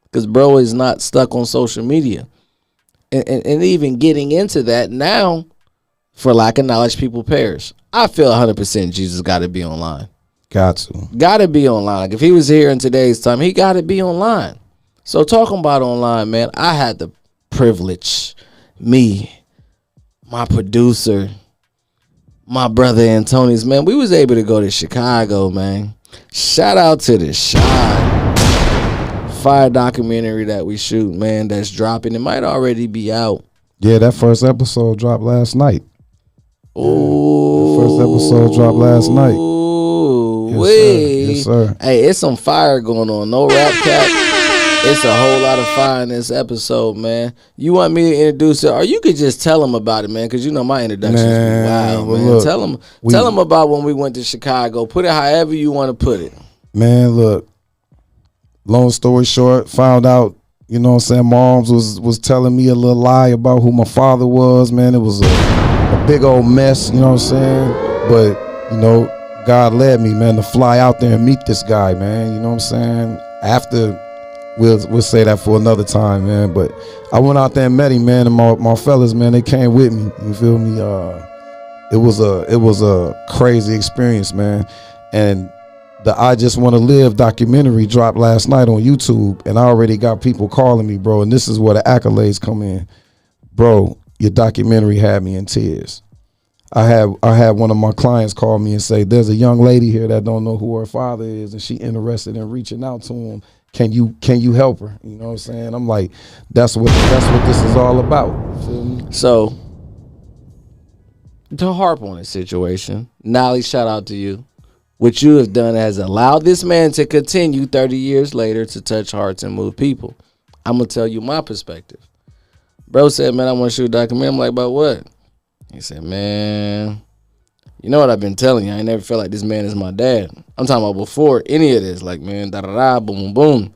Because bro is not stuck on social media, and, and and even getting into that now for lack of knowledge, people perish. I feel 100% Jesus got to be online. Got to. Got to be online. Like if he was here in today's time, he got to be online. So talking about online, man, I had the privilege, me, my producer, my brother Antonius, man, we was able to go to Chicago, man. Shout out to the shot. Fire documentary that we shoot, man, that's dropping. It might already be out. Yeah, that first episode dropped last night. Ooh. first episode dropped last night. Ooh, Yes, sir. Yes, sir. Hey, it's some fire going on. No rap cap. It's a whole lot of fire in this episode, man. You want me to introduce it, or you could just tell them about it, man, because you know my introductions Man, wild, man. look, tell them, we- tell them about when we went to Chicago. Put it however you want to put it. Man, look. Long story short, found out, you know what I'm saying, moms was was telling me a little lie about who my father was, man. It was a, a big old mess, you know what I'm saying? But, you know, God led me, man, to fly out there and meet this guy, man. You know what I'm saying? After we'll we'll say that for another time, man. But I went out there and met him, man, and my, my fellas, man, they came with me. You feel me? Uh it was a it was a crazy experience, man. And the I Just Want to Live documentary dropped last night on YouTube, and I already got people calling me, bro. And this is where the accolades come in, bro. Your documentary had me in tears. I had I had one of my clients call me and say, "There's a young lady here that don't know who her father is, and she interested in reaching out to him. Can you can you help her?" You know what I'm saying? I'm like, "That's what that's what this is all about." So, to harp on the situation, Knolly, shout out to you. What you have done has allowed this man to continue 30 years later to touch hearts and move people. I'm to tell you my perspective. Bro said, Man, I want to shoot a documentary. I'm like, About what? He said, Man, you know what I've been telling you? I ain't never felt like this man is my dad. I'm talking about before any of this. Like, man, da da da, boom, boom, boom.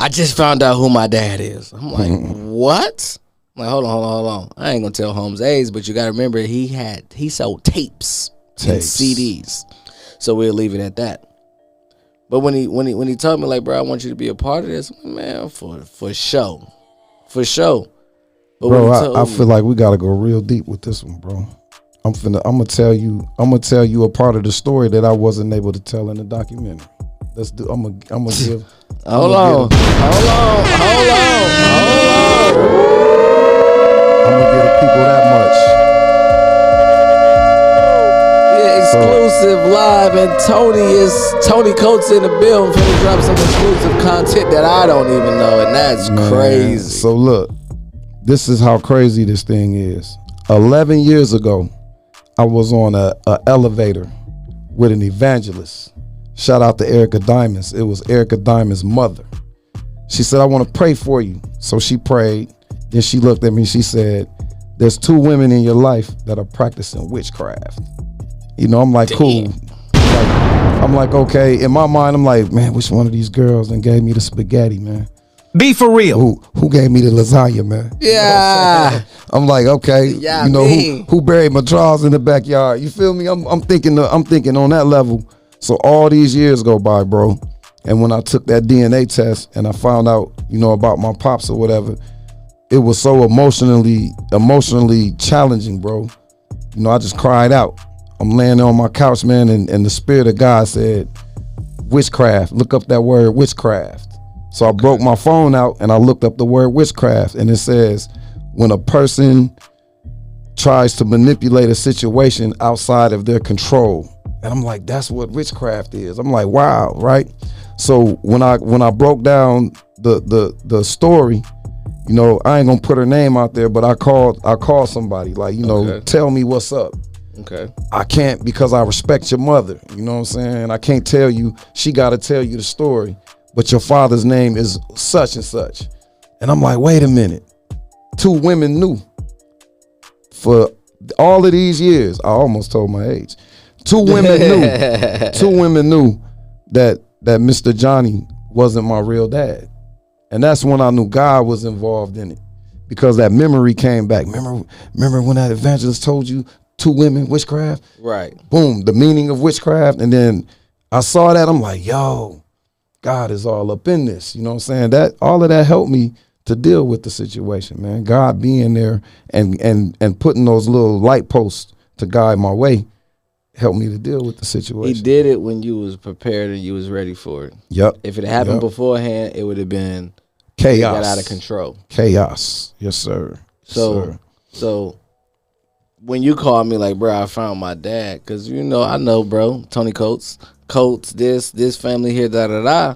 I just found out who my dad is. I'm like, mm-hmm. What? I'm like, hold on, hold on, hold on. I ain't gonna tell Holmes A's, but you gotta remember he had he sold tapes, and CDs. So we'll leave it at that. But when he when he when he told me like, bro, I want you to be a part of this, man, for for sure, for sure. But bro. I, I me- feel like we gotta go real deep with this one, bro. I'm finna. I'm gonna tell you. I'm gonna tell you a part of the story that I wasn't able to tell in the documentary. Let's do. I'm gonna. I'm gonna give. hold on, hold on, hold on, hold on. I'm gonna give the people that much. Yeah, exclusive live, and Tony is Tony Coates in the building finna drop some exclusive content that I don't even know, and that's. Man, crazy. So look, this is how crazy this thing is. Eleven years ago, I was on a, a elevator with an evangelist. Shout out to Erica Diamonds. It was Erica Diamond's mother. She said, I want to pray for you. So she prayed. Then she looked at me. She said, There's two women in your life that are practicing witchcraft. You know, I'm like, cool. Like, I'm like, okay. In my mind, I'm like, man, which one of these girls and gave me the spaghetti, man? Be for real. Who who gave me the lasagna, man? yeah, (laughs) I'm like, okay, Yeah, you know me. who who buried my drawers in the backyard? You feel me? I'm I'm thinking the, I'm thinking on that level. So all these years go by, bro. And when I took that DNA test and I found out, you know, about my pops or whatever, it was so emotionally emotionally challenging, bro. You know, I just cried out. I'm laying on my couch, man, and, and the spirit of God said, witchcraft. Look up that word witchcraft. So I broke my phone out and I looked up the word witchcraft, and it says when a person tries to manipulate a situation outside of their control. And I'm like, that's what witchcraft is. I'm like, wow, right? So when I when I broke down the the the story, you know, I ain't gonna put her name out there, but I called I called somebody, like, you know, Okay. tell me what's up. okay, I can't because I respect your mother. You know what I'm saying? I can't tell you. She got to tell you the story. But your father's name is such and such. And I'm like, wait a minute. Two women knew for all of these years. I almost told my age. Two women knew. (laughs) Two women knew that that Mr. Johnny wasn't my real dad. And that's when I knew God was involved in it. Because that memory came back. Remember, remember when that evangelist told you two women, witchcraft? right. boom, the meaning of witchcraft. And then I saw that. I'm like, yo, God is all up in this. You know what I'm saying? That all of that helped me to deal with the situation, man. God being there and and and putting those little light posts to guide my way helped me to deal with the situation. He did it when you was prepared and you was ready for it. Yep. If it happened Yep. beforehand, it would have been Chaos. got out of control. Chaos. Yes, sir. Yes, So, sir. so when you called me like, bro, I found my dad, because you know I know, bro, Tony Coates, Coates, this this family here, da da da.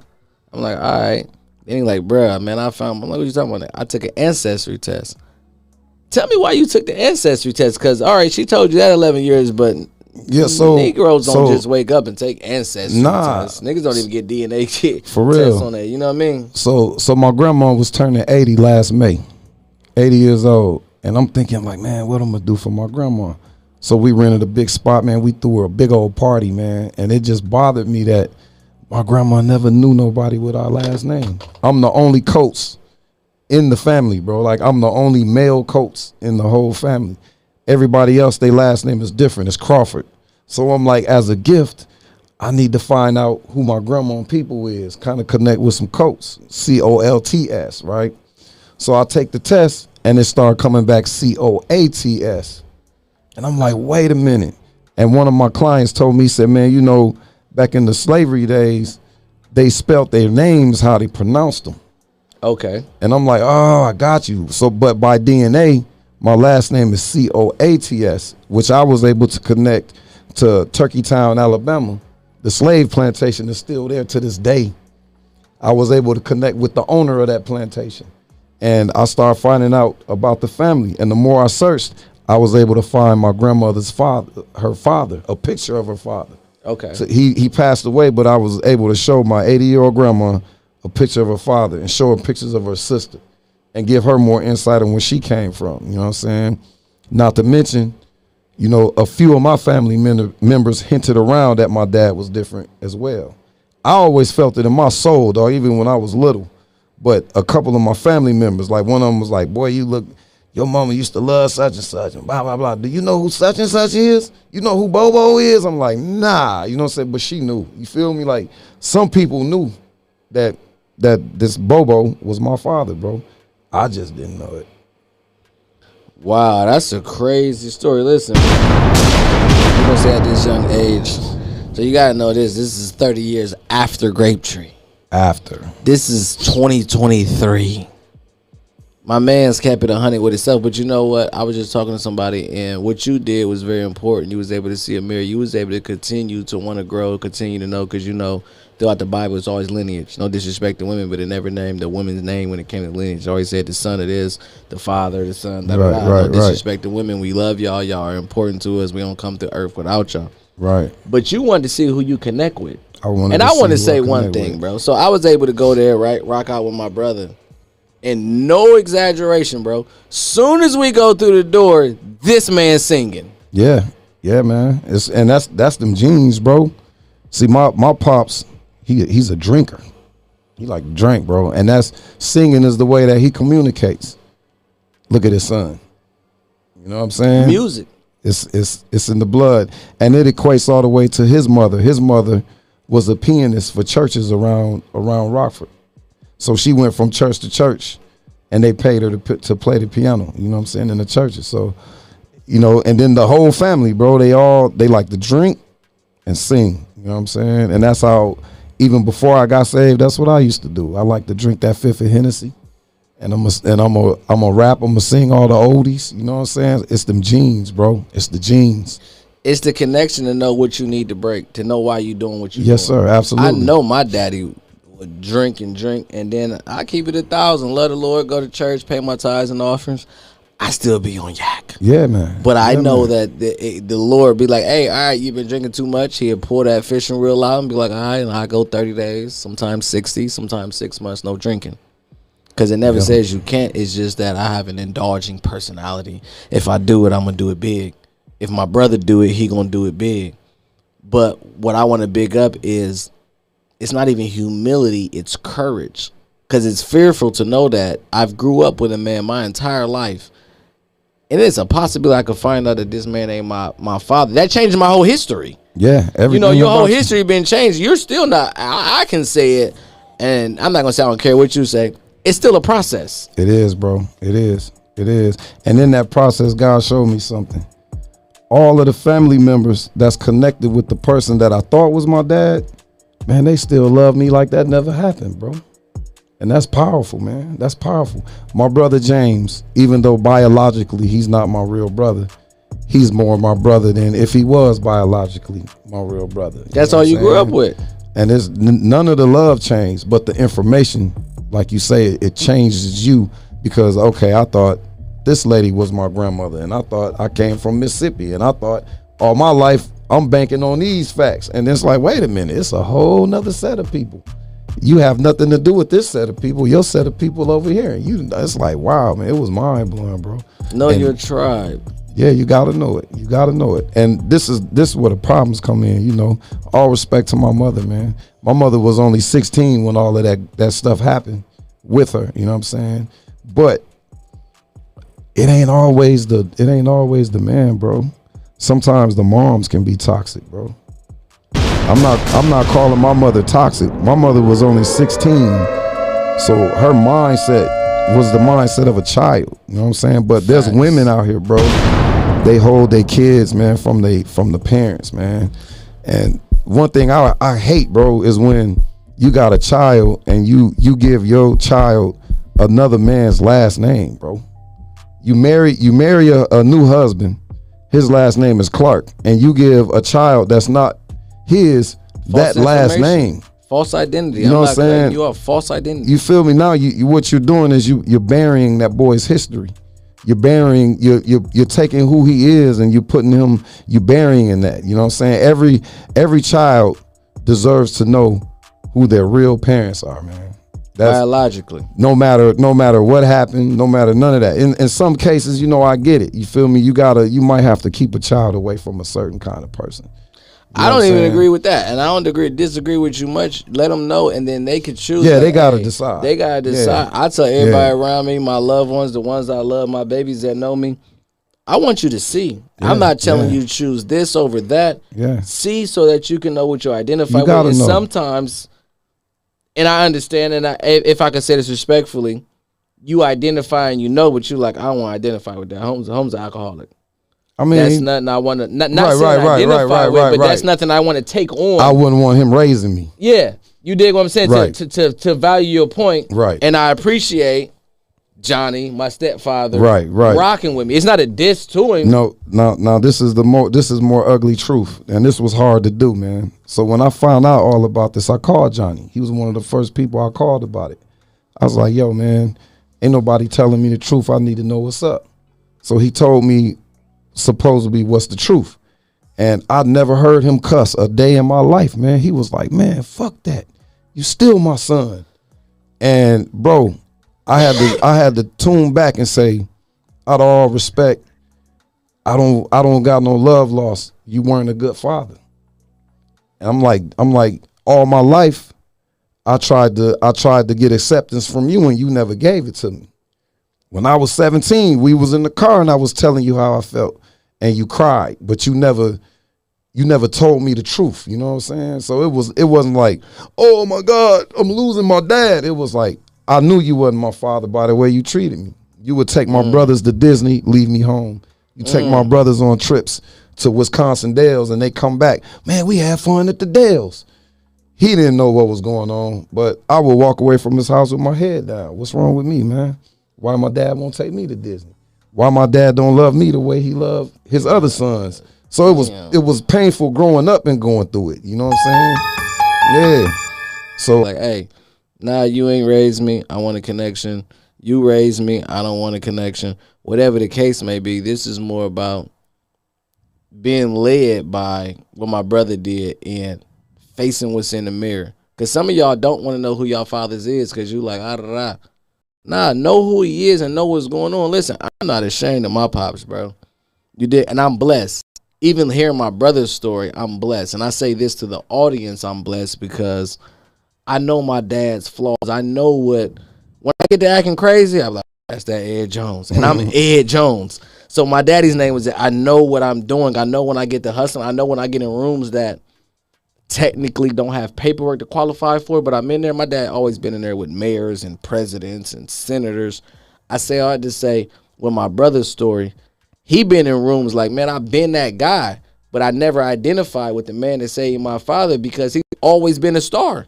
I'm like, all right. Then he like, bro, man, I found. I'm like, what you talking about? I took an ancestry test. Tell me why you took the ancestry test, because all right, she told you that 11 years, but yeah, so Negroes don't so, just wake up and take ancestry Nah. tests. Niggas don't even get DNA kit (laughs) For real. tests on that. You know what I mean? So so my grandma was turning 80 last May. 80 years old. And I'm thinking like, man, what I'm gonna do for my grandma? So we rented a big spot, man. We threw a big old party, man. And it just bothered me that my grandma never knew nobody with our last name. I'm the only Coates in the family, bro. Like I'm the only male Coates in the whole family. Everybody else, their last name is different. It's Crawford. So I'm like, as a gift, I need to find out who my grandma and people is, kind of connect with some Coates, C O L T S, right? So I take the test and it started coming back C O A T S. And I'm like, wait a minute. And one of my clients told me, he said, man, you know, back in the slavery days, they spelt their names how they pronounced them. Okay. And I'm like, oh, I got you. So, but by DNA, my last name is C O A T S, which I was able to connect to Turkeytown, Alabama. The slave plantation is still there to this day. I was able to connect with the owner of that plantation. And I started finding out about the family. And the more I searched, I was able to find my grandmother's father, her father, a picture of her father. Okay. So he he passed away, but I was able to show my 80 year old grandma a picture of her father and show her pictures of her sister and give her more insight on where she came from. You know what I'm saying? Not to mention, you know, a few of my family men- members hinted around that my dad was different as well. I always felt it in my soul, though, even when I was little. But a couple of my family members, like one of them was like, "Boy, you look, your mama used to love such and such and blah blah blah. Do you know who such and such is? You know who Bobo is? I'm like, nah. You know what I'm saying? But she knew. You feel me? Like some people knew that that this Bobo was my father, bro. I just didn't know it. Wow, that's a crazy story. Listen, you gonna say at this young age, so you gotta know this. This is 30 years after Grape Tree. After. This is 2023. My man's kept it 100 with himself, but you know what? I was just talking to somebody, and what you did was very important. You was able to see a mirror. You was able to continue to want to grow, continue to know, because you know throughout the Bible it's always lineage. No disrespect to women, but it never named the woman's name when it came to lineage. It always said the son of this, the father, the son. Da, Right, right, no right. disrespect to women. We love y'all. Y'all are important to us. We don't come to earth without y'all. Right. But you wanted to see who you connect with. I And I want to see who I say one thing, with. bro. So I was able to go there, right? Rock out with my brother. And no exaggeration, bro. Soon as we go through the door, this man singing. Yeah, yeah, man. It's and that's that's them genes, bro. See, my my pops, he he's a drinker. He like drink, bro, and that's singing is the way that he communicates. Look at his son. You know what I'm saying? Music. It's it's it's in the blood, and it equates all the way to his mother. His mother was a pianist for churches around around Rockford, so she went from church to church, and they paid her to p- to play the piano. You know what I'm saying in the churches. So, you know, and then the whole family, bro, they all they like to drink and sing. You know what I'm saying, and that's how. Even before I got saved, that's what I used to do. I like to drink that fifth of Hennessy and I'm a, and I'm a I'm a rap. I'm gonna sing all the oldies. You know what I'm saying? It's them jeans, bro. It's the jeans. It's the connection to know what you need to break, to know why you doing what you Yes, doing. Yes, sir. Absolutely. I know my daddy would drink and drink, and then I keep it a thousand. Love the Lord, go to church, pay my tithes and offerings. I still be on yak. Yeah, man. But I Yeah, know man. that the, the Lord be like, hey, all right, you've been drinking too much. He'll pull that fishing reel out and be like, all right, and I go 30 days, sometimes 60, sometimes six months, no drinking. Because it never Yeah. says you can't. It's just that I have an indulging personality. If I do it, I'm going to do it big. If my brother do it, he going to do it big. But what I want to big up is it's not even humility, it's courage. Because it's fearful to know that I've grew up with a man my entire life and it's a possibility I could find out that this man ain't my my father. That changed my whole history. yeah, everything. You know, your whole history been changed. You're still not. I, I can say it, and I'm not gonna say I don't care what you say. It's still a process. It is, bro. It is. It is. And in that process, God showed me something. All of the family members that's connected with the person that I thought was my dad, man, they still love me like that never happened, bro. And that's powerful, man. That's powerful. My brother James, even though biologically he's not my real brother, he's more my brother than if he was biologically my real brother. That's all you I'm grew up with. and it's n- none of the love changed, but the information, like you say, it, it changes you because okay, I thought this lady was my grandmother, and I thought I came from Mississippi, and I thought all my life I'm banking on these facts, and it's like, wait a minute, it's a whole nother set of people. You have nothing to do with this set of people. Your set of people over here, and you. It's like, wow, man, it was mind blowing, bro. Know And- your tribe. yeah, you gotta know it. You gotta know it. And this is this is where the problems come in. You know, all respect to my mother, man. My mother was only 16 when all of that that stuff happened with her. You know what I'm saying? But it ain't always the it ain't always the man, bro. Sometimes the moms can be toxic, bro. I'm not I'm not calling my mother toxic. My mother was only 16, so her mindset was the mindset of a child. You know what I'm saying? But there's Facts. women out here, bro. They hold their kids, man, from they from the parents, man. And one thing I I hate, bro, is when you got a child and you you give your child another man's last name, bro. You marry you marry a, a new husband. His last name is Clark, and you give a child that's not his that last name. False identity. You know I'm what I'm saying? saying? You are false identity. You feel me now? You, you what you're doing is you you're burying that boy's history. You're burying you're you're you're taking who he is and you're putting him you're burying in that. You know what I'm saying? Every every child deserves to know who their real parents are, man. That's biologically. no matter no matter what happened, no matter none of that. In in some cases, you know, I get it. You feel me? You gotta you might have to keep a child away from a certain kind of person. I know don't even saying? agree with that, and I don't agree disagree with you much. Let them know, and then they can choose. Yeah, they gotta hey, decide. They gotta Yeah. decide. I tell everybody Yeah. around me, my loved ones, the ones I love, my babies that know me. I want you to see. Yeah, I'm not telling yeah. you choose this over that. Yeah. See, so that you can know what you identify You with. know. sometimes, and I understand, and I, if I can say this respectfully, you identify and you know, but you like, I don't want to identify with that. Holmes, Holmes, an alcoholic. I mean, That's nothing I want to. Not, not right, right, identify right, right, with, right, but that's nothing I want to take on. I wouldn't want him raising me. Yeah, you dig what I'm saying? Right. To, to, to, to value your point. Right. And I appreciate Johnny, my stepfather, Right, right. rocking with me. It's not a diss to him. No, now, now this is the more this is more ugly truth, and this was hard to do, man. So when I found out all about this, I called Johnny. He was one of the first people I called about it. I was like, "Yo, man, ain't nobody telling me the truth. I need to know what's up." So he told me supposedly what's the truth, and I never heard him cuss a day in my life, man. He was like, "Man, fuck that. You still my son." And bro, I had to I had to tune back and say, out of all respect, I don't I don't got no love lost. You weren't a good father. And I'm like I'm like all my life I tried to I tried to get acceptance from you and you never gave it to me. When I was 17, we was in the car and I was telling you how I felt and you cried, but you never you never told me the truth, you know what I'm saying? So it was it wasn't like, "Oh my god, I'm losing my dad." It was like I knew you wasn't my father by the way you treated me. You would take my mm. brothers to Disney, leave me home. You take my mm. brothers on trips to Wisconsin Dells and they come back. Man, we had fun at the Dells. He didn't know what was going on, but I would walk away from his house with my head down. What's wrong with me, man? Why my dad won't take me to Disney? Why my dad don't love me the way he loved his other sons? So it was it was painful growing up and going through it. You know what I'm saying? Yeah. So Like, hey, nah, you ain't raised me. I want a connection. You raised me. I don't want a connection. Whatever the case may be, this is more about being led by what my brother did and facing what's in the mirror. Cause some of y'all don't want to know who y'all fathers is because you like ah. Nah, know who he is and know what's going on. Listen, I'm not ashamed of my pops, bro. You did, and I'm blessed. Even hearing my brother's story, I'm blessed. And I say this to the audience, I'm blessed because I know my dad's flaws. I know what when I get to acting crazy, I'm like, that's that Ed Jones. And I'm (laughs) Ed Jones. So my daddy's name was I know what I'm doing. I know when I get to hustling. I know when I get in rooms that technically don't have paperwork to qualify for, but I'm in there. My dad always been in there with mayors and presidents and senators. I say all that to say with my brother's story, he been in rooms like, man, I've been that guy, but I never identified with the man that saved my father because he always been a star.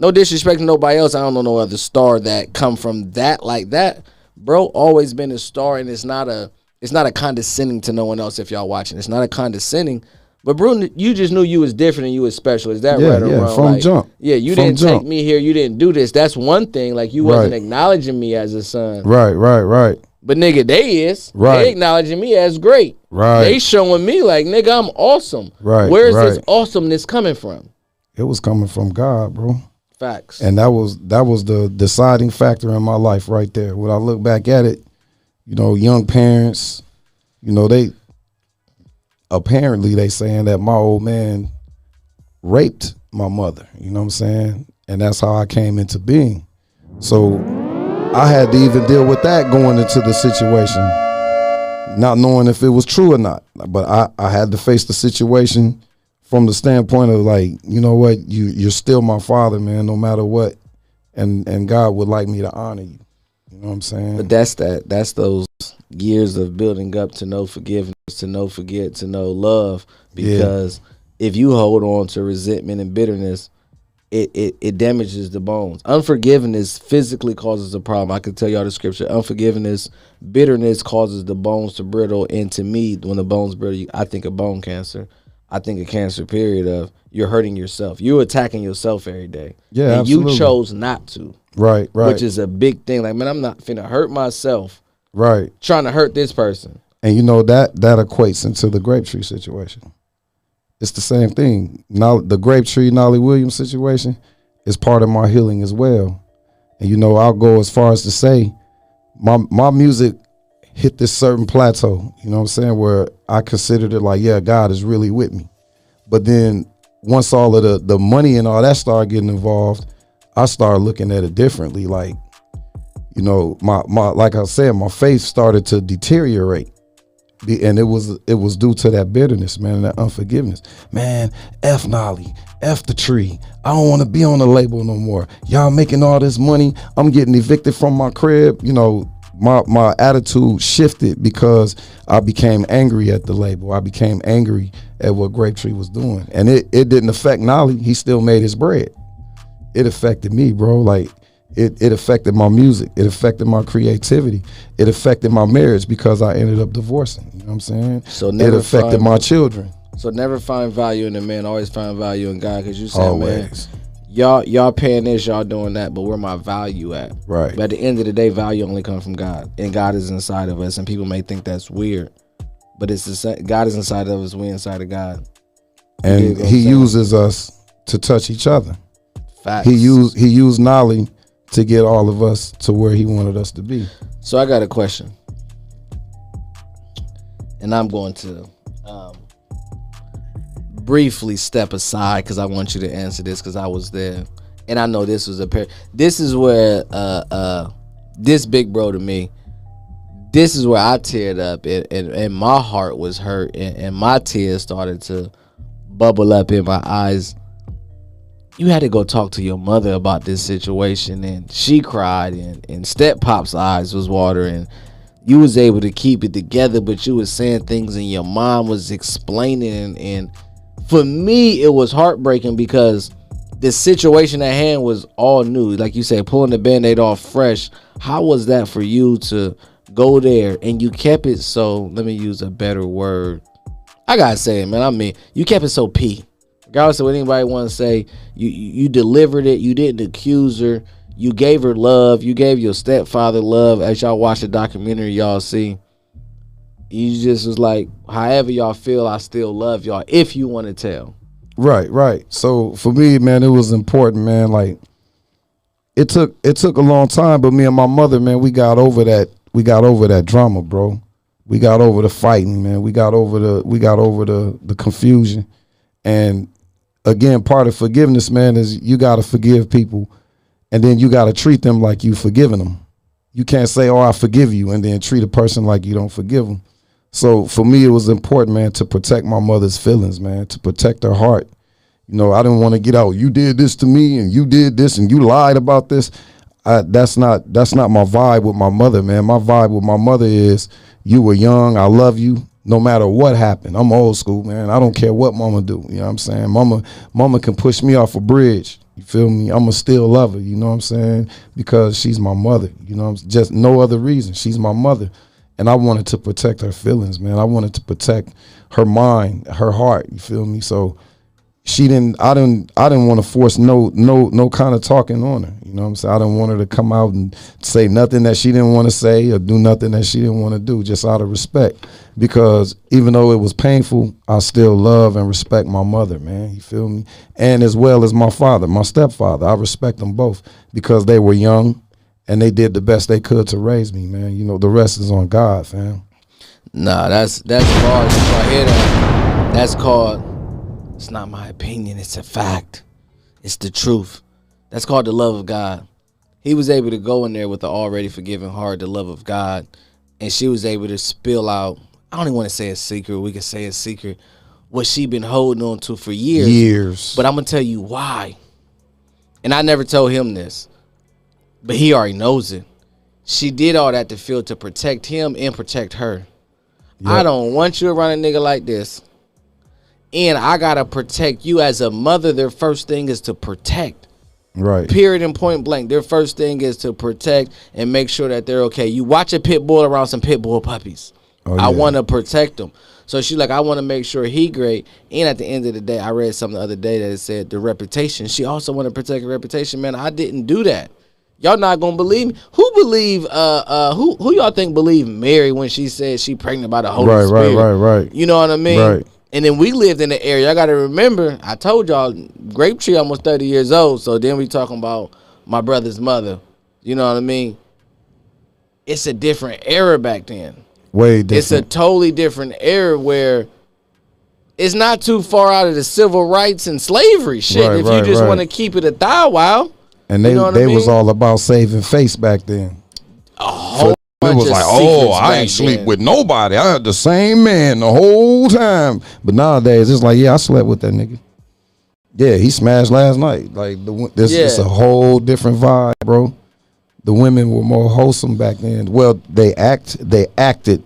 No disrespect to nobody else. I don't know no other star that come from that like that. Bro, always been a star, and it's not a it's not a condescending to no one else. If y'all watching, it's not a condescending. But bro, you just knew you was different and you was special. Is that Yeah, right or yeah, wrong? from Like, jump. Yeah, you From didn't jump. take me here. You didn't do this. That's one thing. Like you wasn't Right. acknowledging me as a son. right, right, right. But nigga, they is. Right. They acknowledging me as great. Right. They showing me like, nigga, I'm awesome. Right, Where's this awesomeness coming from? It was coming from God, bro. Facts. and that was that was the deciding factor in my life right there. When I look back at it, you know, young parents, you know, they apparently they saying that my old man raped my mother. You know what I'm saying? And that's how I came into being. So I had to even deal with that going into the situation, not knowing if it was true or not. But I, I had to face the situation from the standpoint of like, you know what, you you're still my father, man, no matter what. And and God would like me to honor you. You know what I'm saying? But that's that. That's those years of building up to know forgiveness, to know forget, to know love. Yeah. Because if you hold on to resentment and bitterness, it, it it damages the bones. Unforgiveness physically causes a problem. I can tell y'all the scripture. Unforgiveness, bitterness causes the bones to brittle. And to me, when the bones brittle, I think of bone cancer. I think a cancer period of you're hurting yourself. You're attacking yourself every day. Yeah, and you chose not to, right, right, which is a big thing. Like, man, I'm not finna hurt myself right. trying to hurt this person. And you know that that equates into the grape tree situation. It's the same thing. Now the grape tree Knolly Williams situation is part of my healing as well. And you know, I'll go as far as to say my my music hit this certain plateau, you know what I'm saying, where I considered it like, yeah, God is really with me. But then once all of the the money and all that started getting involved, I started looking at it differently. Like, you know, my my like I said, my faith started to deteriorate. And it was it was due to that bitterness, man, and that unforgiveness. Man, F Knolly, F the tree. I don't want to be on the label no more. Y'all making all this money. I'm getting evicted from my crib. You know, my my attitude shifted because I became angry at the label. I became angry at what Grapetree was doing. And it, it didn't affect Knolly. He still made his bread. It affected me, bro. Like it, it affected my music. It affected my creativity. It affected my marriage because I ended up divorcing. You know what I'm saying? So it affected find- my children. So never find value in a man. Always find value in God. Cause you said, man, Always. Y'all y'all paying this, y'all doing that, but where my value at? Right. But at the end of the day, value only comes from God, and God is inside of us. And people may think that's weird, but it's the same. God is inside of us. We inside of God. And he uses us to touch each other. Facts. He used he used Knolly to get all of us to where he wanted us to be. So I got a question, and I'm going to um, briefly step aside because I want you to answer this because I was there, and I know this was a pair. This is where uh uh this big bro to me. This is where I teared up and, and, and my heart was hurt and, and my tears started to bubble up in my eyes. You had to go talk to your mother about this situation and she cried and, and step pop's eyes was watering you was able to keep it together, but you was saying things and your mom was explaining and, and for me it was heartbreaking because the situation at hand was all new. Like you said, pulling the band-aid off fresh. How was that for you to go there and you kept it so let me use a better word. I gotta say man. I mean, you kept it so P. Regardless of what anybody want to say, you you delivered it. You didn't accuse her. You gave her love. You gave your stepfather love. As y'all watch the documentary, y'all see. You just was like, however y'all feel, I still love y'all. If you want to tell, Right, right. So for me, man, it was important, man. Like it took it took a long time, but me and my mother, man, we got over that. We got over that drama, bro. We got over the fighting, man. We got over the we got over the the confusion. And again, part of forgiveness, man, is you got to forgive people, and then you got to treat them like you forgiven them. You can't say, "Oh, I forgive you," and then treat a person like you don't forgive them. So for me, it was important, man, to protect my mother's feelings, man, to protect her heart. You know, I didn't want to get out. You did this to me, and you did this, and you lied about this. I, that's not that's not my vibe with my mother, man. My vibe with my mother is you were young. I love you. No matter what happened, I'm old school, man. I don't care what mama do. You know what I'm saying? Mama, mama can push me off a bridge. You feel me? I'ma still love her. You know what I'm saying? Because she's my mother. You know, I'm just no other reason. She's my mother, and I wanted to protect her feelings, man. I wanted to protect her mind, her heart. You feel me? So she didn't I didn't I didn't want to force no no no kind of talking on her. You know what I'm saying? I didn't want her to come out and say nothing that she didn't want to say or do nothing that she didn't want to do just out of respect. Because even though it was painful, I still love and respect my mother, man. You feel me? And as well as my father, my stepfather. I respect them both because they were young and they did the best they could to raise me, man. You know, the rest is on God, fam. nah, that's that's. If I hear that, that's called. It's not my opinion. It's a fact. It's the truth. That's called the love of God. He was able to go in there with the already forgiving heart, the love of God, and she was able to spill out. I don't even want to say a secret. We can say a secret. What she been holding on to for years. Years. But I'm gonna tell you why. And I never told him this, but he already knows it. She did all that to feel to protect him and protect her. I don't want you around a nigga like this. And I gotta protect you as a mother. Their first thing is to protect. right. Period and point blank. Their first thing is to protect and make sure that they're okay. You watch a pit bull around some pit bull puppies. Oh, I want to protect them. So she's like, I want to make sure he great. And at the end of the day, I read something the other day that said the reputation. She also want to protect her reputation. Man, I didn't do that. Y'all not gonna believe me. Who believe? Uh, uh, who who y'all think believe Mary when she said she pregnant by the Holy Right, right, Spirit? right, right. You know what I mean? Right. And then we lived in the area. I got to remember. I told y'all, Grapetree almost thirty years old. So then we talking about my brother's mother. You know what I mean? It's a different era back then. Way different. It's a totally different era where it's not too far out of the civil rights and slavery shit. Right, if right, you just right. want to keep it a thou wow, And they You know what I they was all about saving face back then. a whole It bunch was of like, oh, I ain't sleep then. with nobody. I had the same man the whole time. But nowadays, it's like, yeah, I slept with that nigga. Yeah, he smashed last night. Like the wo- this is Yeah. a whole different vibe, bro. The women were more wholesome back then. Well, they act they acted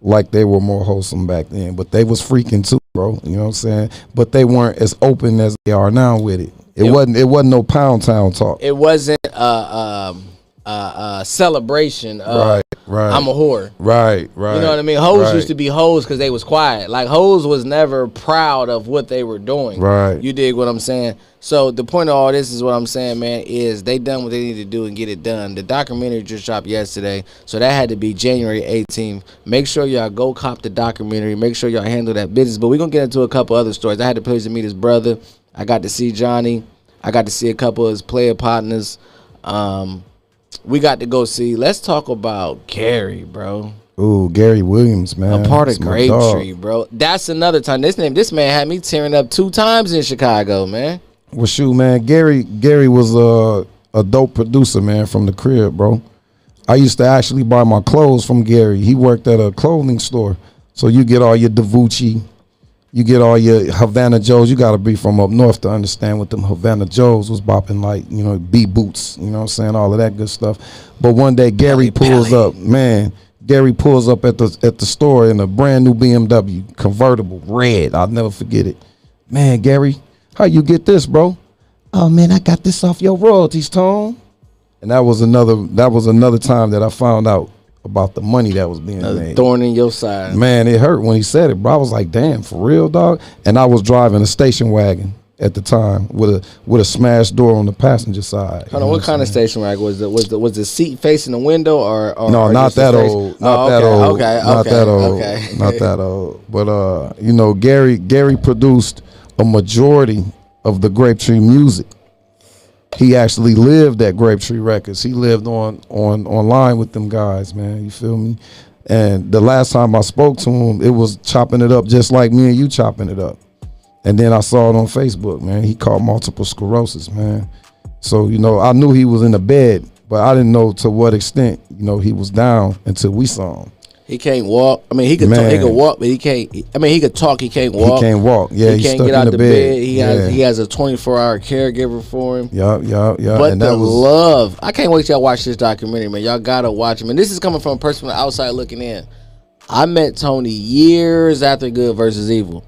like they were more wholesome back then, but they was freaking too, bro. You know what I'm saying? But they weren't as open as they are now with it. It Yep. wasn't it wasn't no pound town talk. It wasn't a um, uh, uh, celebration of right, right. I'm a whore. right, right. You know what I mean? Hoes right. used to be hoes because they was quiet. Like hoes was never proud of what they were doing. Right. You dig what I'm saying? So the point of all this is what I'm saying, man, is they done what they need to do and get it done. The documentary just dropped yesterday, so that had to be January 18th. Make sure y'all go cop the documentary. Make sure y'all handle that business. But we're gonna get into a couple other stories. I had the pleasure to meet his brother. I got to see Johnny. I got to see a couple of his player partners. Um, we got to go see. Let's talk about Gary, bro. Ooh, Gary Williams, man. A part of my dog. Bro. That's another time. This name, this man had me tearing up two times in Chicago, man. Well, shoot, man. Gary, Gary was a a dope producer, man, from the crib, bro. I used to actually buy my clothes from Gary. He worked at a clothing store, so you get all your Davucci, you get all your Havana Joes. You got to be from up north to understand what them Havana Joes was bopping like. You know, B boots. You know what I'm saying? All of that good stuff. But one day, Gary Belly, pulls belly. up, man. Gary pulls up at the at the store in a brand new BMW convertible, red. I'll never forget it. Man, Gary, how you get this, bro? Oh man, I got this off your royalties, Tone. And that was another that was another time that I found out about the money that was being A made. thorn in your side. Man, it hurt when he said it, bro. I was like, damn, for real, dog. And I was driving a station wagon at the time with a with a smashed door on the passenger side. Hold on, what kind of station wagon was the was the was the seat facing the window or, or No, or not that old. Not Oh, that okay, old. Okay, Not okay, that old. Okay, Not (laughs) that old. But uh, you know, Gary Gary produced a majority of the Grapetree music. He actually lived at Grapetree Records. He lived on on online with them guys, man. You feel me? And the last time I spoke to him, it was chopping it up just like me and you chopping it up. And then I saw it on Facebook, man. He caught multiple sclerosis, man. So, you know, I knew he was in the bed, but I didn't know to what extent, you know, he was down until we saw him. He can't walk. I mean, he could talk, he could walk, but he can't. I mean, he could talk. He can't walk. He can't walk. Yeah, he he's can't stuck get in out the, the bed. bed. He yeah. has he has a twenty four hour caregiver for him. Yup, yup, yup. But and the was love, I can't wait till y'all watch this documentary, man. Y'all gotta watch him. And this is coming from a person from the outside looking in. I met Tony years after Good versus Evil.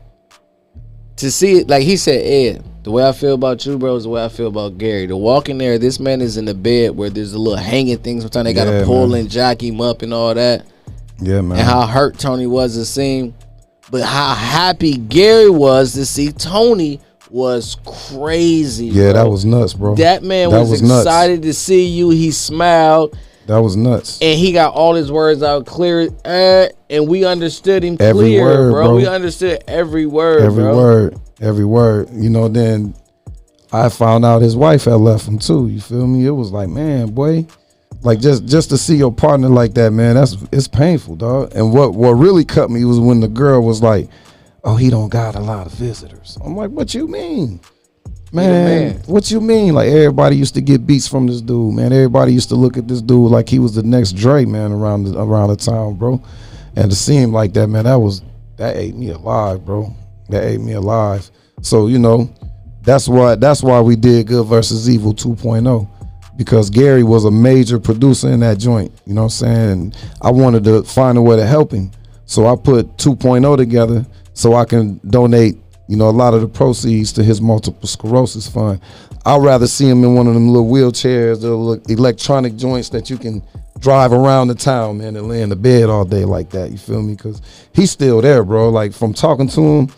To see it, like he said, Ed, the way I feel about you, bro, is the way I feel about Gary. To walk in there, this man is in the bed where there's a little hanging thing. Sometimes they gotta Yeah, pull man. and jack him up and all that. Yeah, man. And how hurt Tony was to see him. But how happy Gary was to see Tony was crazy. yeah, bro. that was nuts, bro. That man That was, was excited to see you. He smiled that was nuts. and he got all his words out clear, uh, and we understood him Every clear, word, bro. bro. We understood every word, every bro. word, every word. You know, then I found out his wife had left him too. You feel me? It was like, man, boy, like just just to see your partner like that, man. That's it's painful, dog. And what what really cut me was when the girl was like, "Oh, he don't got a lot of visitors." I'm like, "What you mean?" Man, man. what you mean? Like everybody used to get beats from this dude, man. Everybody used to look at this dude like he was the next Dre, man, around the, around the town, bro. And to see him like that, man, that was that ate me alive, bro. That ate me alive. So you know, that's why that's why we did Good versus Evil 2.0 because Gary was a major producer in that joint. You know what I'm saying? And I wanted to find a way to help him, so I put 2.0 together so I can donate. You know, a lot of the proceeds to his multiple sclerosis fund. I'd rather see him in one of them little wheelchairs, the little electronic joints that you can drive around the town, man, and lay in the bed all day like that. You feel me? Because he's still there, bro. Like from talking to him,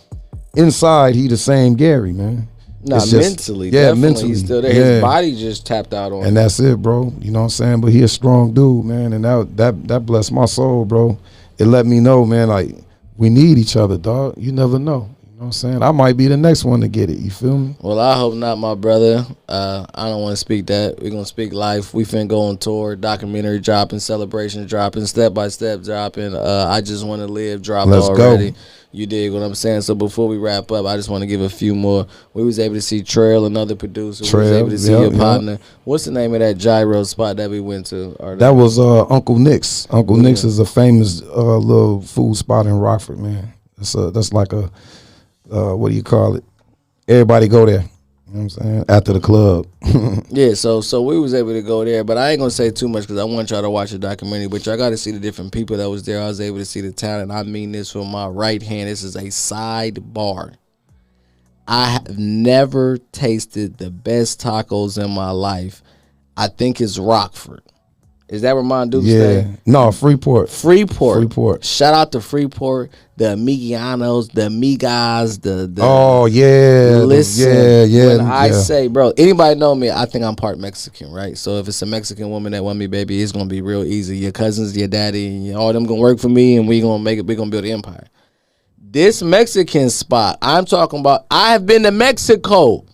inside he the same Gary, man. Nah, It's just- mentally, yeah, definitely, mentally, he's still there. yeah. His body just tapped out on. And him. that's it, bro. You know what I'm saying? But he a strong dude, man. And that that that blessed my soul, bro. It let me know, man, like we need each other, dog. You never know. You know what I'm saying? I might be the next one to get it. You feel me? Well, I hope not, my brother. Uh, I don't want to speak that. We're gonna speak life. We finna go on tour, documentary dropping, celebration dropping, step by step dropping. Uh, I just want to live dropping Let's go. You dig what I'm saying? So before we wrap up, I just want to give a few more. We was able to see Trail, another producer. we was able to see yeah, your yeah. partner. What's the name of that gyro spot that we went to? Or That was uh, Uncle Nick's. Uncle Nick's is a famous uh, little food spot in Rockford, man. That's a that's like a uh, what do you call it? Everybody go there. You know what I'm saying? After the club. (laughs) Yeah, so so we was able to go there, but I ain't gonna say too much because I want y'all to watch the documentary. But y'all got to see the different people that was there. I was able to see the talent. I mean this from my right hand. This is a sidebar. I have never tasted the best tacos in my life. I think it's Rockford. Is that where Monduke yeah. stay? No, Freeport. Freeport. Freeport. Shout out to Freeport, the Amigianos, the Amigas, the, the Oh yeah. Listen, yeah, yeah. When I yeah. say, bro, anybody know me? I think I'm part Mexican, right? So if it's a Mexican woman that want me, baby, it's gonna be real easy. Your cousins, your daddy, and all them gonna work for me, and we gonna make it. We gonna build an empire. This Mexican spot, I'm talking about. I have been to Mexico,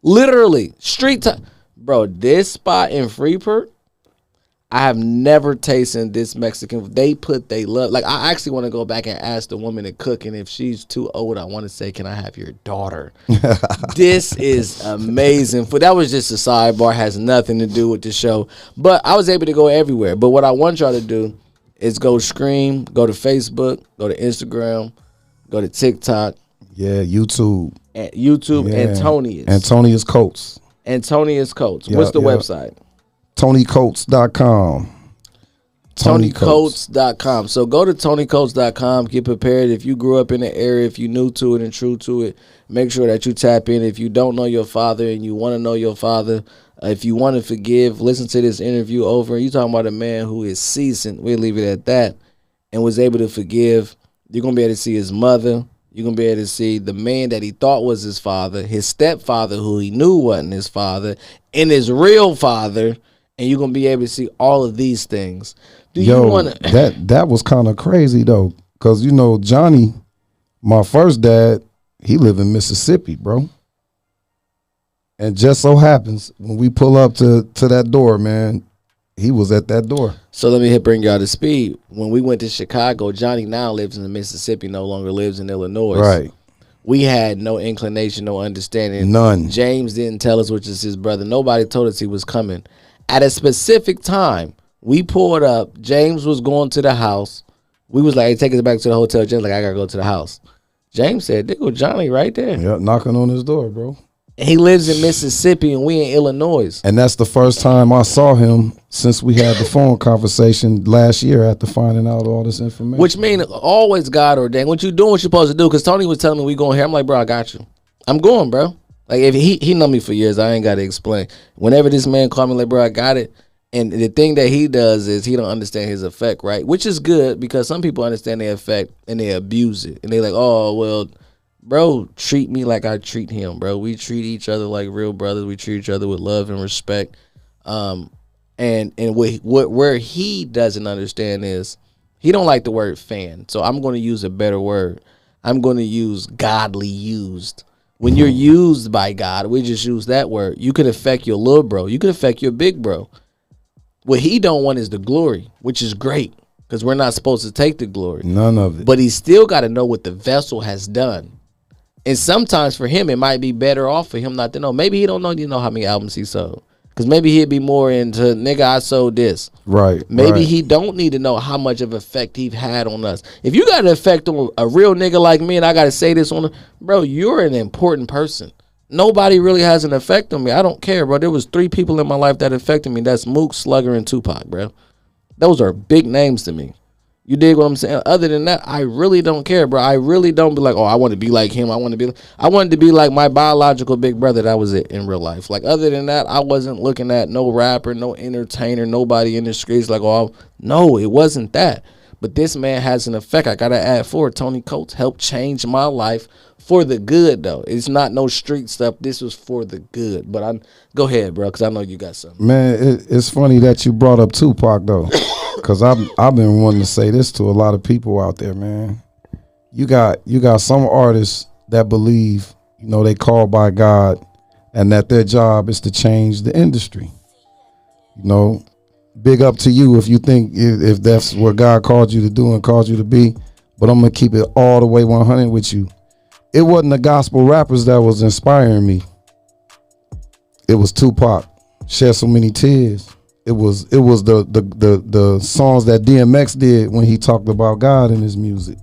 literally street time, bro. This spot in Freeport. I have never tasted this Mexican. They put they love like I actually want to go back and ask the woman to cook, and if she's too old, I want to say, "Can I have your daughter?" (laughs) this is amazing. For that was just a sidebar, has nothing to do with the show. But I was able to go everywhere. But what I want y'all to do is go scream, go to Facebook, go to Instagram, go to TikTok, Yeah, YouTube. and YouTube, Yeah. Antonius. Antonius Coates. Antonius Coates. Yeah, What's the yeah. website? TonyCoates.com. Tony Coates. TonyCoates.com. So go to TonyCoates.com. Get prepared. If you grew up in the area, if you're new to it and true to it, make sure that you tap in. If you don't know your father and you want to know your father, uh, if you want to forgive, listen to this interview over. You talking about a man who is seasoned. We'll leave it at that. And was able to forgive. You're gonna be able to see his mother. You're gonna be able to see the man that he thought was his father, his stepfather who he knew wasn't his father, and his real father. And you're gonna be able to see all of these things. Do Yo, you want to? that that was kind of crazy though, cause you know Johnny, my first dad, he lived in Mississippi, bro. And just so happens when we pull up to to that door, man, he was at that door. So let me hit bring y'all to speed. When we went to Chicago, Johnny now lives in Mississippi, no longer lives in Illinois. Right. We had no inclination, no understanding. None. James didn't tell us, which is his brother. Nobody told us he was coming. At a specific time, we pulled up. James was going to the house. We was like, hey, take us back to the hotel. James like, I gotta go to the house. James said, there go Johnny right there. Yeah, knocking on his door, bro. He lives in Mississippi and we in Illinois. And that's the first time I saw him since we had the phone conversation last year after finding out all this information. Which mean always God ordained. What you doing? What you supposed to do? Because Tony was telling me we going here. I'm like, bro, I got you. I'm going, bro. Like if he he know me for years, I ain't got to explain. Whenever this man called me, like, bro, I got it. And the thing that he does is he don't understand his effect, right? Which is good because some people understand their effect and they abuse it, and they like, oh well, bro, treat me like I treat him, bro. We treat each other like real brothers. We treat each other with love and respect. Um, and and what what where he doesn't understand is he don't like the word fan. So I'm going to use a better word. I'm going to use godly used. When you're used by God, we just use that word. You could affect your little bro. You could affect your big bro. What he don't want is the glory, which is great because we're not supposed to take the glory. None of it. But he still got to know what the vessel has done. And sometimes for him, it might be better off for him not to know. Maybe he don't know. You know how many albums he sold. Because maybe he'd be more into nigga. I sold this. right. Maybe right. he don't need to know how much of effect he's had on us. If you got an effect on a real nigga like me, and I got to say this on, the, bro, you're an important person. Nobody really has an effect on me. I don't care, bro. There was three people in my life that affected me. That's Mook, Slugger, and Tupac, bro. Those are big names to me. You dig what I'm saying? Other than that, I really don't care, bro. I really don't be like, oh, I want to be like him. I want to be. I wanted to be like my biological big brother. That was it in real life. Like other than that, I wasn't looking at no rapper, no entertainer, nobody in the streets. Like, oh, no, it wasn't that. But this man has an effect. I gotta add for it. Tony Coates helped change my life for the good, though. It's not no street stuff. This was for the good. But I'm go ahead, bro, because I know you got something. Man, it, it's funny that you brought up Tupac though, (laughs) because I've I've been wanting to say this to a lot of people out there, man. You got you got some artists that believe, you know, they called by God, and that their job is to change the industry. You know, big up to you if you think if, if that's what God called you to do and called you to be. But I'm gonna keep it all the way 100 with you. It wasn't the gospel rappers that was inspiring me. It was Tupac. Shed so many tears. It was it was the the the the songs that DMX did when he talked about God in his music.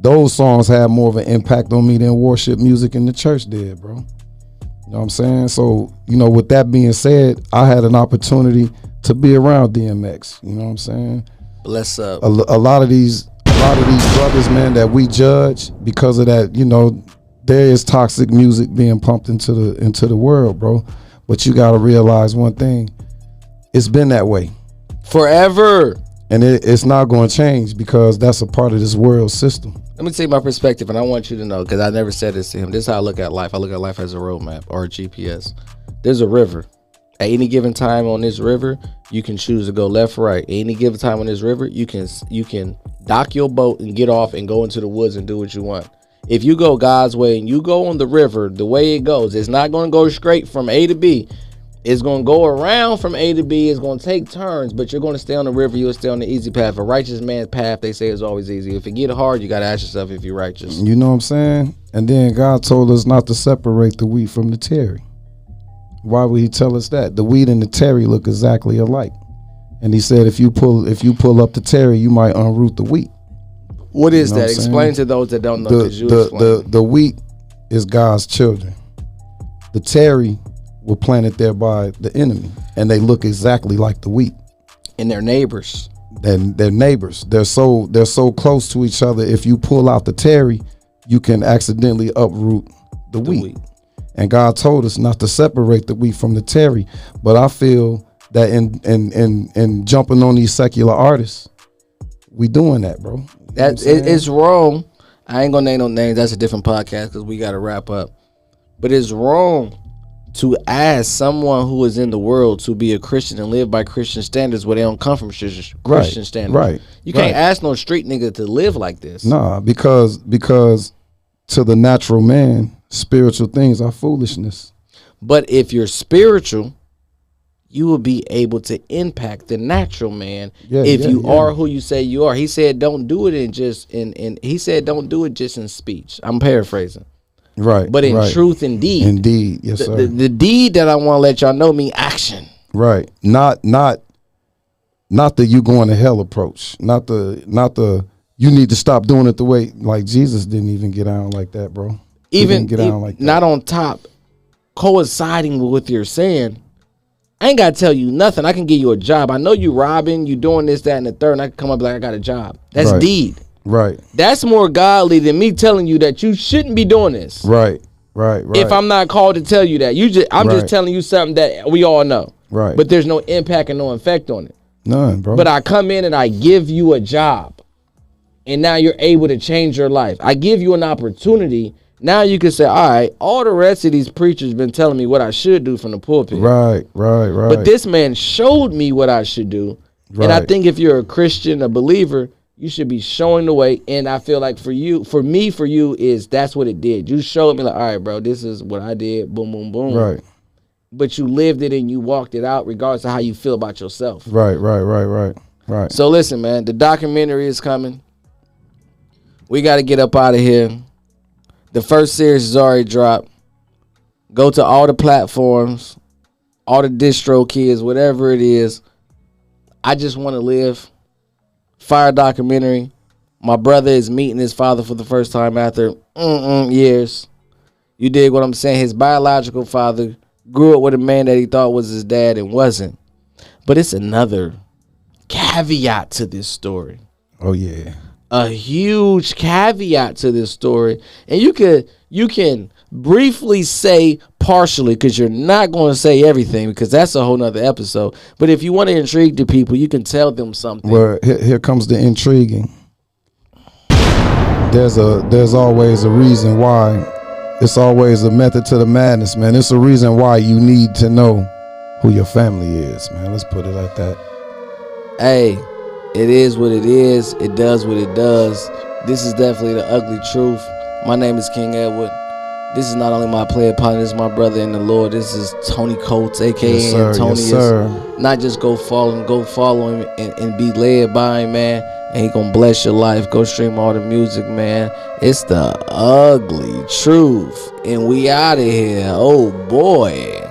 Those songs had more of an impact on me than worship music in the church did, bro. You know what I'm saying? So, you know, with that being said, I had an opportunity to be around DMX. You know what I'm saying? Bless up. a, a lot of these a lot of these brothers man that we judge because of that you know there is toxic music being pumped into the into the world bro but you got to realize one thing it's been that way Forever. and it, it's not going to change because that's a part of this world system Let me take my perspective, and I want you to know because I never said this to him. This is how I look at life. I look at life as a roadmap or a GPS. There's a river. At any given time on this river, you can choose to go left, or right. At any given time on this river, you can you can dock your boat and get off and go into the woods and do what you want. If you go God's way and you go on the river the way it goes, it's not going to go straight from A to B. It's going to go around from A to B. It's going to take turns, but you're going to stay on the river. You'll stay on the easy path. A righteous man's path, they say, is always easy. If it get hard, you got to ask yourself if you're righteous. you know what i'm saying and then god told us not to separate the wheat from the terry why would he tell us that the wheat and the terry look exactly alike and he said if you pull if you pull up the terry you might unroot the wheat What is You know that? what Explain saying? to those that don't know. the the, the the wheat is God's children. The terry were planted there by the enemy, and they look exactly like the wheat. and their neighbors. And they're neighbors. They're so they're so close to each other. If you pull out the terry, you can accidentally uproot the, The wheat. wheat. And God told us not to separate the wheat from the terry. But I feel that in in in in jumping on these secular artists, we doing that, bro. You know what I'm That it, it's wrong. I ain't gonna name no names. That's a different podcast because we got to wrap up. But it's wrong to ask someone who is in the world to be a Christian and live by Christian standards where they don't come from Christian Christian standards. right, You can't right. ask no street nigga to live like this. Nah, because because to the natural man, spiritual things are foolishness. But if you're spiritual, you will be able to impact the natural man Yeah, if yeah, you yeah. are who you say you are. He said, "Don't do it in just in in." He said, "Don't do it just in speech." I'm paraphrasing, Right. but in right. truth and deed. Indeed, yes, the, sir. the, the deed that I want to let y'all know mean action. right. Not not not the you going to hell approach. Not the not the you need to stop doing it the way like Jesus didn't even get down like that, bro. Even get down like that. not on top, coinciding with what you're saying. I ain't gotta tell you nothing. I can give you a job. I know you robbing, you doing this, that, and the third, and I can come up like I got a job. That's Right. deed. Right. That's more godly than me telling you that you shouldn't be doing this. Right. Right. Right. If I'm not called to tell you that, you just I'm Right. just telling you something that we all know. right. But there's no impact and no effect on it. none, bro. But I come in and I give you a job. And now you're able to change your life. I give you an opportunity. Now you can say, all right, all the rest of these preachers been telling me what I should do from the pulpit. right. Right. Right. But this man showed me what I should do. And I think if you're a Christian, a believer, you should be showing the way. And I feel like for you, for me, for you, is that's what it did. You showed me like, all right, bro, this is what I did. Boom, boom, boom. right. But you lived it and you walked it out, regardless of how you feel about yourself. Right. Right. Right. Right. Right. So listen, man, the documentary is coming. We got to get up out of here. The first series is already dropped. Go to all the platforms, all the distro kids, whatever it is. I just want to live. Fire documentary. My brother is meeting his father for the first time after years. You dig what I'm saying? His biological father grew up with a man that he thought was his dad and wasn't. But it's another caveat to this story. oh yeah. A huge caveat to this story. And you could you can briefly say partially because you're not going to say everything because that's a whole nother episode. But if you want to intrigue the people, you can tell them something. Well, here, here comes the intriguing. There's a there's always a reason why. It's always a method to the madness, man. It's a reason why you need to know who your family is, man. Let's put it like that. hey, it is what it is. It does what it does. This is definitely the ugly truth. My name is King Edward. This is not only my player partner, this is my brother in the Lord. This is Tony Coates, aka Yes, sir. Tony. Yes, sir. Not just go follow him, go follow him and, and be led by him, man. and he gonna bless your life. Go stream all the music, man. It's the ugly truth, and we out of here. Oh boy.